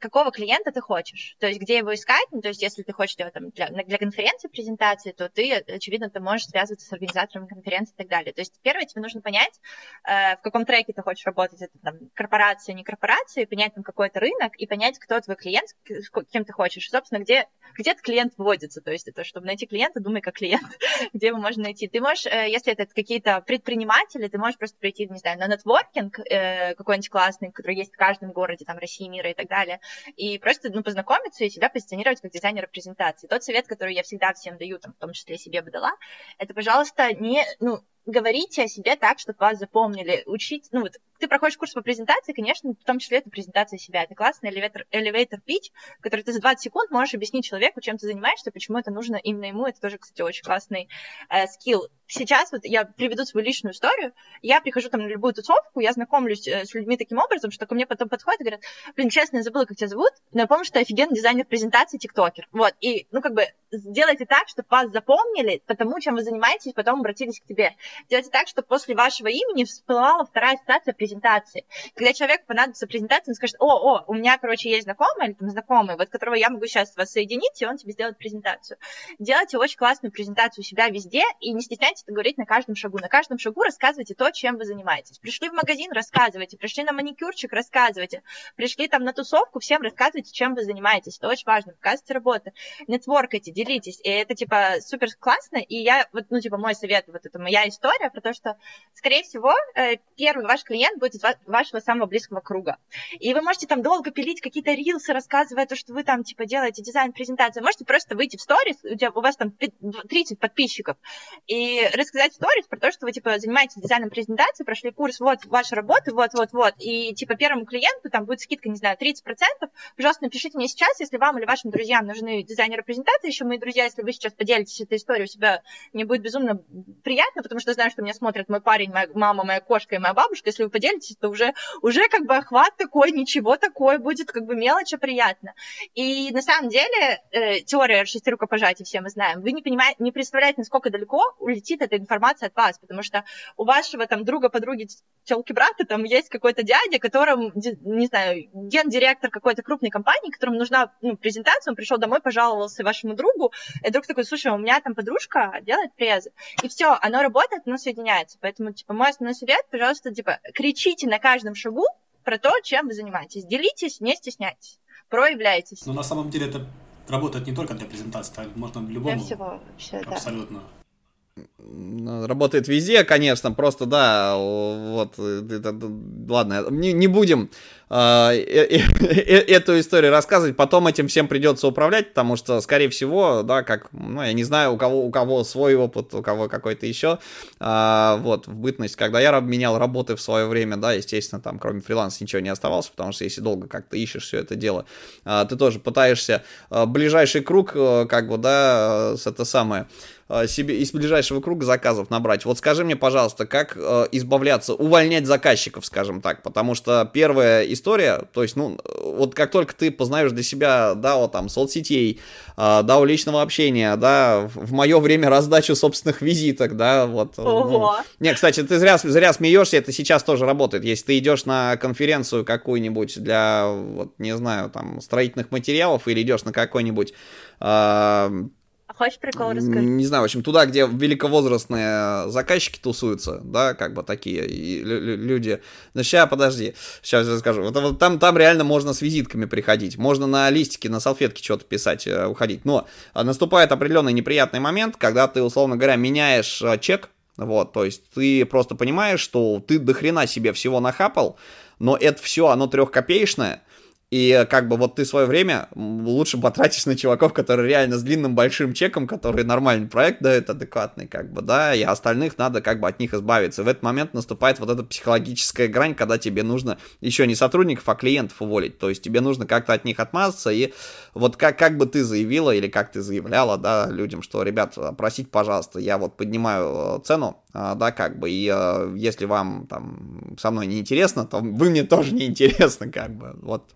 какого клиента ты хочешь, то есть где его искать, ну, то есть если ты хочешь делать там, для, для конференции презентации, то ты, очевидно, ты можешь связываться с организатором конференции и так далее. То есть первое, тебе нужно понять, э, в каком треке ты хочешь работать, это там корпорация, не корпорация, понять там какой-то рынок и понять, кто твой клиент, кем ты хочешь, и, собственно, где, где этот клиент вводится, то есть это, чтобы найти клиента, думай как клиент, где его можно найти. Ты можешь, э, если это какие-то предприниматели, ты можешь просто прийти, не знаю, на нетворкинг э, какой-нибудь классный, который есть в каждом городе, там, России, мира и так далее, и просто ну, познакомиться и себя позиционировать как дизайнера презентации. Тот совет, который я всегда всем даю, там, в том числе себе бы дала, это, пожалуйста, не, ну, говорите о себе так, чтобы вас запомнили, учить, ну вот ты проходишь курс по презентации, конечно, в том числе это презентация себя, это классный elevator, elevator pitch, который ты за 20 секунд можешь объяснить человеку, чем ты занимаешься, почему это нужно именно ему, это тоже, кстати, очень классный э, скилл. Сейчас вот я приведу свою личную историю, я прихожу там на любую тусовку, я знакомлюсь э, с людьми таким образом, что ко мне потом подходят и говорят, блин, честно, я забыла, как тебя зовут, но я помню, что ты офигенный дизайнер презентации, тиктокер. Вот, и, ну, как бы, сделайте так, чтобы вас запомнили, потому чем вы занимаетесь, потом обратились к тебе. Делайте так, чтобы после вашего имени всплывала вторая ситуация презентации. Когда человеку понадобится презентация, он скажет, о, о, у меня, короче, есть знакомый или там знакомый, вот которого я могу сейчас вас соединить, и он тебе сделает презентацию. Делайте очень классную презентацию себя везде, и не стесняйтесь это говорить на каждом шагу. На каждом шагу рассказывайте то, чем вы занимаетесь. Пришли в магазин, рассказывайте. Пришли на маникюрчик, рассказывайте. Пришли там на тусовку, всем рассказывайте, чем вы занимаетесь. Это очень важно. Показывайте работу. Нетворкайте, делитесь. И это, типа, супер классно. И я, вот, ну, типа, мой совет, вот это моя история про то, что, скорее всего, э, первый ваш клиент будет из вашего самого близкого круга. И вы можете там долго пилить какие-то рилсы, рассказывая то, что вы там, типа, делаете дизайн-презентацию. Можете просто выйти в сторис, у, тебя, у вас там 30 подписчиков, и рассказать в сторис про то, что вы, типа, занимаетесь дизайном презентации, прошли курс, вот ваша работа, вот-вот-вот, и, типа, первому клиенту там будет скидка, не знаю, 30%, пожалуйста, напишите мне сейчас, если вам или вашим друзьям нужны дизайнеры презентации, еще мои друзья, если вы сейчас поделитесь этой историей у себя, мне будет безумно приятно, потому что знаю, что меня смотрят мой парень, моя мама, моя кошка и моя бабушка, если вы поделитесь, то уже, уже как бы охват такой, ничего такое будет, как бы мелочь, а приятно. И на самом деле э, теория шести рукопожатий все мы знаем. Вы не понимаете, не представляете, насколько далеко улетит эта информация от вас, потому что у вашего там друга, подруги, телки брата там есть какой-то дядя, которым, не знаю, гендиректор какой-то крупной компании, которому нужна ну, презентация, он пришел домой, пожаловался вашему другу, и друг такой, слушай, у меня там подружка делает презы. И все, оно работает, оно соединяется. Поэтому, типа, мой основной совет, пожалуйста, типа, кричите на каждом шагу про то, чем вы занимаетесь. Делитесь, не стесняйтесь, проявляйтесь. Но на самом деле это работает не только для презентации, а можно любому. Для всего вообще, Абсолютно. Да работает везде, конечно, просто, да, вот, это, ладно, не, не будем а, э, э, э, эту историю рассказывать, потом этим всем придется управлять, потому что, скорее всего, да, как, ну, я не знаю, у кого, у кого свой опыт, у кого какой-то еще, а, вот, в бытность, когда я менял работы в свое время, да, естественно, там, кроме фриланса ничего не оставалось, потому что если долго как-то ищешь все это дело, а, ты тоже пытаешься ближайший круг, как бы, да, с это самое, себе из ближайшего круга заказов набрать. Вот скажи мне, пожалуйста, как э, избавляться, увольнять заказчиков, скажем так, потому что первая история, то есть, ну, вот как только ты познаешь для себя, да, вот там, соцсетей, э, да, у личного общения, да, в мое время раздачу собственных визиток, да, вот. Ого. Ну. Не, кстати, ты зря, зря смеешься, это сейчас тоже работает. Если ты идешь на конференцию какую-нибудь для, вот, не знаю, там, строительных материалов или идешь на какой-нибудь э, Хочешь прикол рассказать? Не знаю, в общем, туда, где великовозрастные заказчики тусуются, да, как бы такие люди. Ну, сейчас, подожди, сейчас я расскажу. Вот, вот там, там реально можно с визитками приходить, можно на листике, на салфетке что-то писать, э, уходить. Но а, наступает определенный неприятный момент, когда ты, условно говоря, меняешь э, чек, вот, то есть ты просто понимаешь, что ты до хрена себе всего нахапал, но это все, оно трехкопеечное, и как бы вот ты свое время лучше потратишь на чуваков, которые реально с длинным большим чеком, которые нормальный проект дают, адекватный, как бы, да, и остальных надо как бы от них избавиться. В этот момент наступает вот эта психологическая грань, когда тебе нужно еще не сотрудников, а клиентов уволить. То есть тебе нужно как-то от них отмазаться. И вот как, как бы ты заявила или как ты заявляла, да, людям, что, ребят, просить, пожалуйста, я вот поднимаю э, цену, да, как бы, и э, если вам там со мной не интересно, то вы мне тоже не интересны, как бы, вот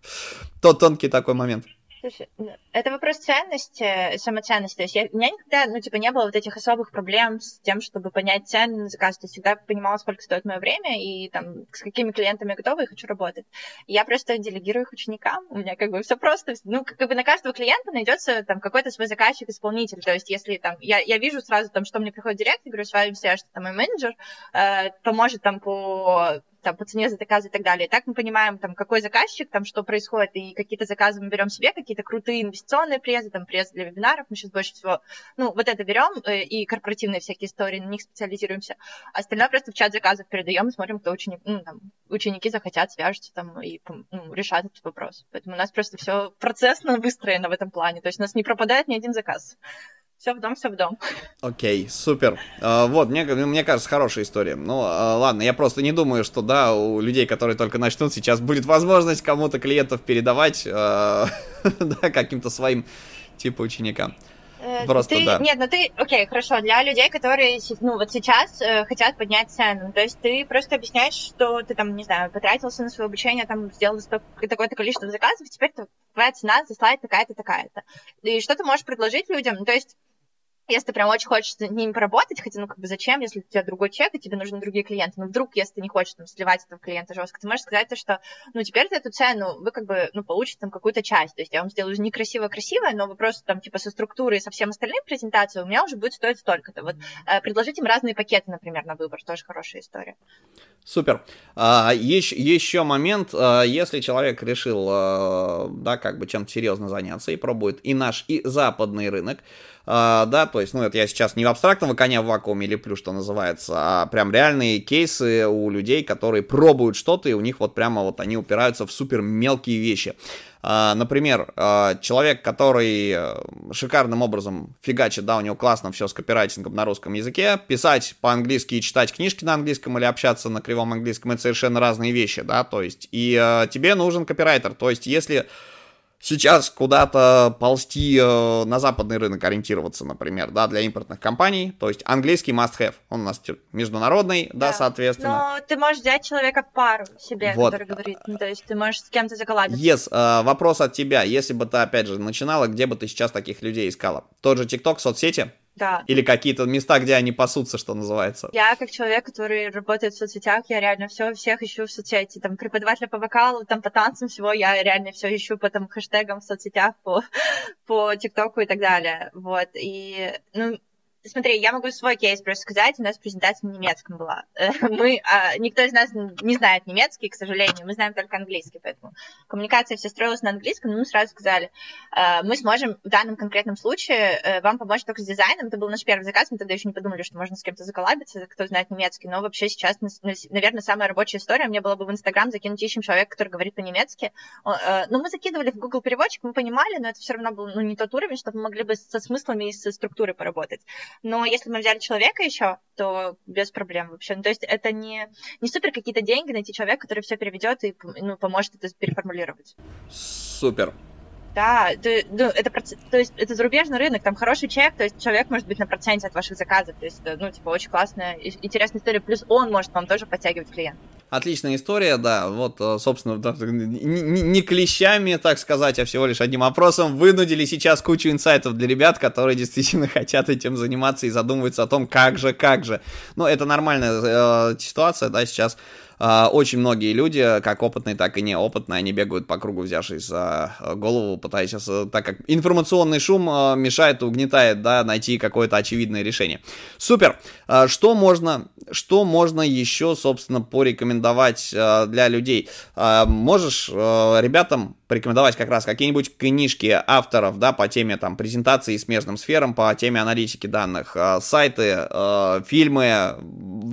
тот тонкий такой момент. Слушай, это вопрос ценности, самоценности. То есть я, у меня никогда, ну, типа, не было вот этих особых проблем с тем, чтобы понять цену на заказ. То есть всегда понимала, сколько стоит мое время и там с какими клиентами я готова и хочу работать. Я просто делегирую их ученикам. У меня как бы все просто. Ну, как бы на каждого клиента найдется там какой-то свой заказчик, исполнитель. То есть если там, я, я вижу сразу там, что мне приходит директ, я говорю, с вами все, что там мой менеджер э, поможет там по там, по цене за заказы и так далее. И так мы понимаем, там, какой заказчик, там, что происходит, и какие-то заказы мы берем себе, какие-то крутые инвестиционные презы, там, презы для вебинаров, мы сейчас больше всего, ну, вот это берем, э, и корпоративные всякие истории, на них специализируемся. Остальное просто в чат заказов передаем, смотрим, кто ученик, ну, там, ученики захотят, свяжутся там и ну, решат этот вопрос. Поэтому у нас просто все процессно выстроено в этом плане, то есть у нас не пропадает ни один заказ. Все в дом, все в дом. Окей, okay, супер. Uh, вот, мне, мне кажется, хорошая история. Ну, uh, ладно, я просто не думаю, что, да, у людей, которые только начнут, сейчас будет возможность кому-то клиентов передавать, uh, да, каким-то своим, типа, ученикам. Э, просто, ты, да. Нет, ну ты, окей, хорошо, для людей, которые, ну, вот сейчас э, хотят поднять цену, то есть ты просто объясняешь, что ты там, не знаю, потратился на свое обучение, там, сделал такое-то количество заказов, теперь твоя цена за слайд такая-то, такая-то. И что ты можешь предложить людям? Ну, то есть если ты прям очень хочешь с ними поработать, хотя, ну, как бы зачем, если у тебя другой чек, и тебе нужны другие клиенты, но вдруг, если ты не хочешь там сливать этого клиента жестко, ты можешь сказать то, что, ну, теперь за эту цену вы как бы, ну, получите там какую-то часть, то есть я вам сделаю не красиво-красиво, но вы просто там, типа, со структурой и со всем остальным презентацией у меня уже будет стоить столько-то. Вот э, предложить им разные пакеты, например, на выбор, тоже хорошая история. Супер. А, еще, еще момент, а, если человек решил, а, да, как бы чем-то серьезно заняться и пробует и наш, и западный рынок, Uh, да, то есть, ну, это я сейчас не в абстрактного коня в вакууме леплю, что называется, а прям реальные кейсы у людей, которые пробуют что-то, и у них вот прямо вот они упираются в супер мелкие вещи. Uh, например, uh, человек, который э, шикарным образом фигачит, да, у него классно все с копирайтингом на русском языке, писать по-английски и читать книжки на английском или общаться на кривом английском, это совершенно разные вещи, да, то есть, и тебе нужен копирайтер, то есть, если сейчас куда-то ползти э, на западный рынок ориентироваться, например, да, для импортных компаний. То есть английский must-have. Он у нас международный, да, да соответственно. Но ты можешь взять человека в пару себе, вот. который говорит. Ну, то есть ты можешь с кем-то заколабиться. Yes, э, вопрос от тебя. Если бы ты, опять же, начинала, где бы ты сейчас таких людей искала? Тот же TikTok, соцсети? Да. Или какие-то места, где они пасутся, что называется. Я как человек, который работает в соцсетях, я реально все всех ищу в соцсети. Там преподавателя по вокалу, там по танцам всего, я реально все ищу по там хэштегам в соцсетях, по, по ТикТоку и так далее. Вот. И, ну, Смотри, я могу свой кейс просто сказать. У нас презентация на немецком была. Мы, а, никто из нас не знает немецкий, к сожалению. Мы знаем только английский, поэтому коммуникация вся строилась на английском, но мы сразу сказали, а, мы сможем в данном конкретном случае э, вам помочь только с дизайном. Это был наш первый заказ, мы тогда еще не подумали, что можно с кем-то заколабиться, кто знает немецкий. Но вообще сейчас, наверное, самая рабочая история мне было бы в Инстаграм закинуть ищем человека, который говорит по-немецки. Э, ну, мы закидывали в Google переводчик, мы понимали, но это все равно был ну, не тот уровень, чтобы мы могли бы со смыслами и со структурой поработать. Но если мы взяли человека еще, то без проблем вообще. Ну, то есть это не, не супер какие-то деньги найти человека, который все переведет и ну, поможет это переформулировать. Супер. Да, ты, ну, это, то есть, это зарубежный рынок, там хороший чек, то есть человек может быть на проценте от ваших заказов, то есть, ну, типа, очень классная, интересная история, плюс он может вам тоже подтягивать клиента. Отличная история, да, вот, э, собственно, не, не клещами, так сказать, а всего лишь одним опросом вынудили сейчас кучу инсайтов для ребят, которые действительно хотят этим заниматься и задумываются о том, как же, как же. Ну, это нормальная э, ситуация, да, сейчас очень многие люди, как опытные, так и неопытные, они бегают по кругу, взявшись за э, голову, пытаясь сейчас, э, так как информационный шум э, мешает, угнетает, да, найти какое-то очевидное решение. Супер! А, что можно, что можно еще, собственно, порекомендовать для людей? А, можешь ребятам порекомендовать как раз какие-нибудь книжки авторов, да, по теме там презентации смежным сферам, по теме аналитики данных, сайты, фильмы,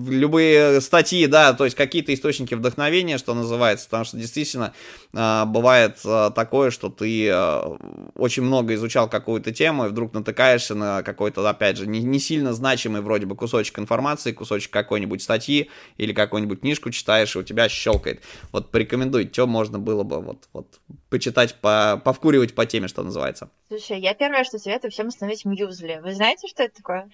любые статьи, да, то есть какие-то источники вдохновения, что называется, потому что действительно э, бывает э, такое, что ты э, очень много изучал какую-то тему и вдруг натыкаешься на какой-то, опять же, не, не сильно значимый вроде бы кусочек информации, кусочек какой-нибудь статьи или какую-нибудь книжку читаешь, и у тебя щелкает. Вот порекомендуй, что можно было бы вот, вот почитать, по, повкуривать по теме, что называется. Слушай, я первое, что советую всем установить Мьюзли. Вы знаете, что это такое?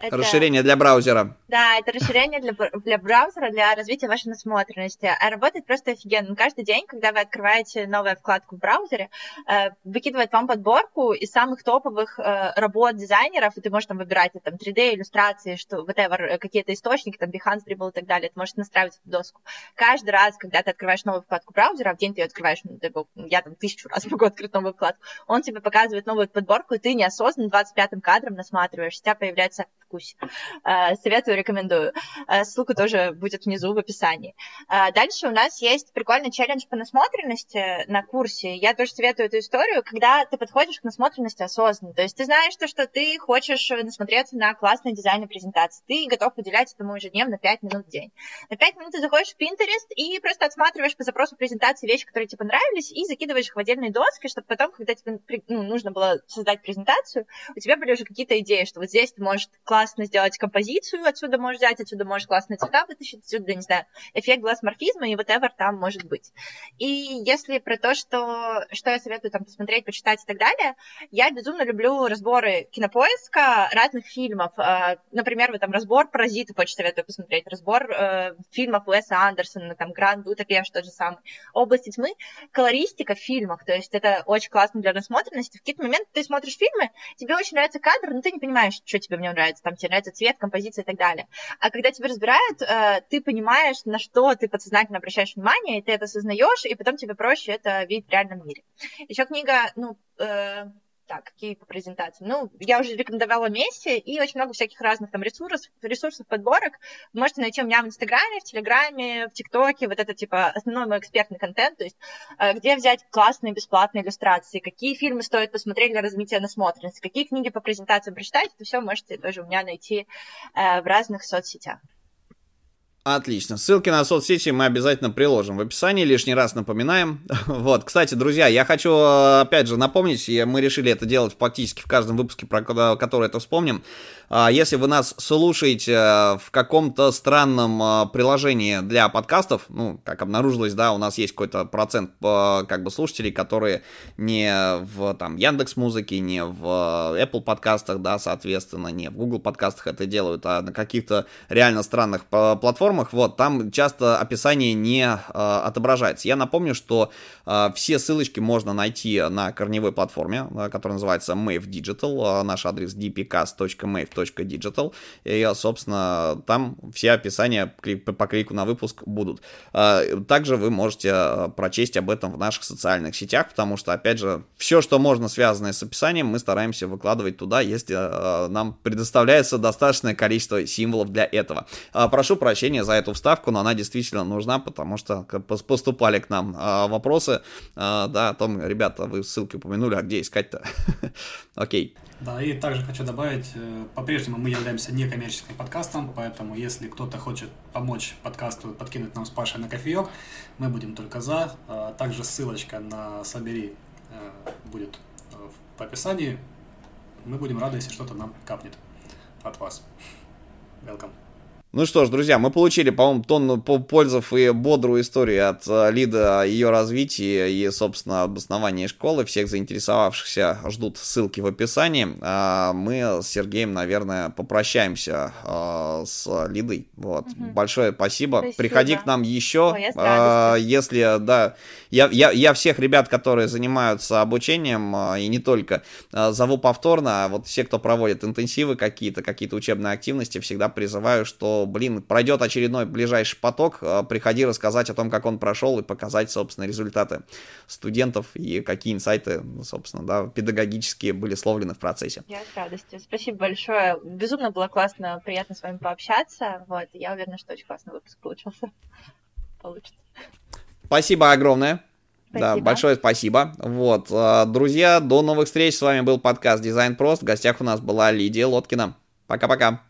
Это... Расширение для браузера. Да, это расширение для, для браузера, для развития вашей насмотренности. А работает просто офигенно. Каждый день, когда вы открываете новую вкладку в браузере, э, выкидывает вам подборку из самых топовых э, работ дизайнеров, и ты можешь там выбирать там 3D, иллюстрации, что whatever, э, какие-то источники, там Behance, Dribble и так далее. Ты можешь настраивать эту доску. Каждый раз, когда ты открываешь новую вкладку браузера, а в день ты ее открываешь, ну, я там тысячу раз могу открыть новую вкладку, он тебе показывает новую подборку, и ты неосознанно 25-м кадром насматриваешь. У тебя появляется вкусе. Э, советую, рекомендую. Э, ссылка тоже будет внизу в описании. Э, дальше у нас есть прикольный челлендж по насмотренности на курсе. Я тоже советую эту историю, когда ты подходишь к насмотренности осознанно. То есть ты знаешь то, что ты хочешь насмотреться на классный дизайн и презентации. Ты готов уделять этому ежедневно 5 минут в день. На 5 минут ты заходишь в Pinterest и просто отсматриваешь по запросу презентации вещи, которые тебе понравились, и закидываешь их в отдельные доски, чтобы потом, когда тебе ну, нужно было создать презентацию, у тебя были уже какие-то идеи, что вот здесь ты можешь классно сделать композицию, отсюда можешь взять, отсюда можешь классные цвета вытащить, отсюда, не знаю, эффект глаз-морфизма и whatever там может быть. И если про то, что, что я советую там посмотреть, почитать и так далее, я безумно люблю разборы кинопоиска разных фильмов. А, например, вот там разбор «Паразиты» очень советую посмотреть, разбор э, фильмов Уэса Андерсона, там «Гранд Будапешт» тот же самый, «Области тьмы», колористика в фильмах, то есть это очень классно для насмотренности. В какие-то моменты ты смотришь фильмы, тебе очень нравится кадр, но ты не понимаешь, что тебе в нем нравится, там тебе нравится цвет, композиция и так далее. А когда тебе разбирают, э, ты понимаешь, на что ты подсознательно обращаешь внимание, и ты это осознаешь, и потом тебе проще это видеть в реальном мире. Еще книга, ну, э, так, какие по презентациям? Ну, я уже рекомендовала Месси и очень много всяких разных там ресурсов, ресурсов, подборок. Вы можете найти у меня в Инстаграме, в Телеграме, в ТикТоке, вот это типа основной мой экспертный контент, то есть э, где взять классные бесплатные иллюстрации, какие фильмы стоит посмотреть для развития насмотренности, какие книги по презентациям прочитать, это все можете тоже у меня найти э, в разных соцсетях. Отлично. Ссылки на соцсети мы обязательно приложим в описании. Лишний раз напоминаем. Вот, кстати, друзья, я хочу э, опять же напомнить, мы решили это делать практически в каждом выпуске, про который это вспомним. А, если вы нас слушаете э, в каком-то странном э, приложении для подкастов, ну, как обнаружилось, да, у нас есть какой-то процент как бы слушателей, которые не в там Яндекс Музыке, не в Apple подкастах, да, соответственно, не в Google подкастах это делают, а на каких-то реально странных платформах платформах, вот, там часто описание не э, отображается. Я напомню, что э, все ссылочки можно найти на корневой платформе, э, которая называется Mave Digital, э, наш адрес dpcast.mave.digital, и, собственно, там все описания по клику на выпуск будут. Э, также вы можете прочесть об этом в наших социальных сетях, потому что, опять же, все, что можно связанное с описанием, мы стараемся выкладывать туда, если э, нам предоставляется достаточное количество символов для этого. Э, прошу прощения за эту вставку, но она действительно нужна, потому что поступали к нам а, вопросы, а, да, о том, ребята, вы ссылки упомянули, а где искать-то? Окей. Да, и также хочу добавить, э, по-прежнему мы являемся некоммерческим подкастом, поэтому если кто-то хочет помочь подкасту, подкинуть нам с Пашей на кофеек, мы будем только за. А, также ссылочка на Собери э, будет э, в описании. Мы будем рады, если что-то нам капнет от вас. Welcome. Ну что ж, друзья, мы получили, по-моему, тонну пользов и бодрую историю от э, Лиды о ее развитии и, собственно, обосновании школы. Всех заинтересовавшихся ждут ссылки в описании. А мы с Сергеем, наверное, попрощаемся э, с Лидой. Вот. Угу. Большое спасибо. спасибо. Приходи к нам еще. Ой, э, если, да, я, я, я всех ребят, которые занимаются обучением, э, и не только, зову повторно. А вот все, кто проводит интенсивы какие-то, какие-то учебные активности, всегда призываю, что блин, пройдет очередной ближайший поток, а, приходи рассказать о том, как он прошел и показать, собственно, результаты студентов и какие инсайты, собственно, да, педагогические были словлены в процессе. Я с радостью. Спасибо большое. Безумно было классно, приятно с вами пообщаться. Вот, я уверена, что очень классный выпуск получился. Получится. Спасибо огромное. Спасибо. Да, большое спасибо. Вот, а, друзья, до новых встреч. С вами был подкаст Дизайн Прост. В гостях у нас была Лидия Лоткина. Пока-пока.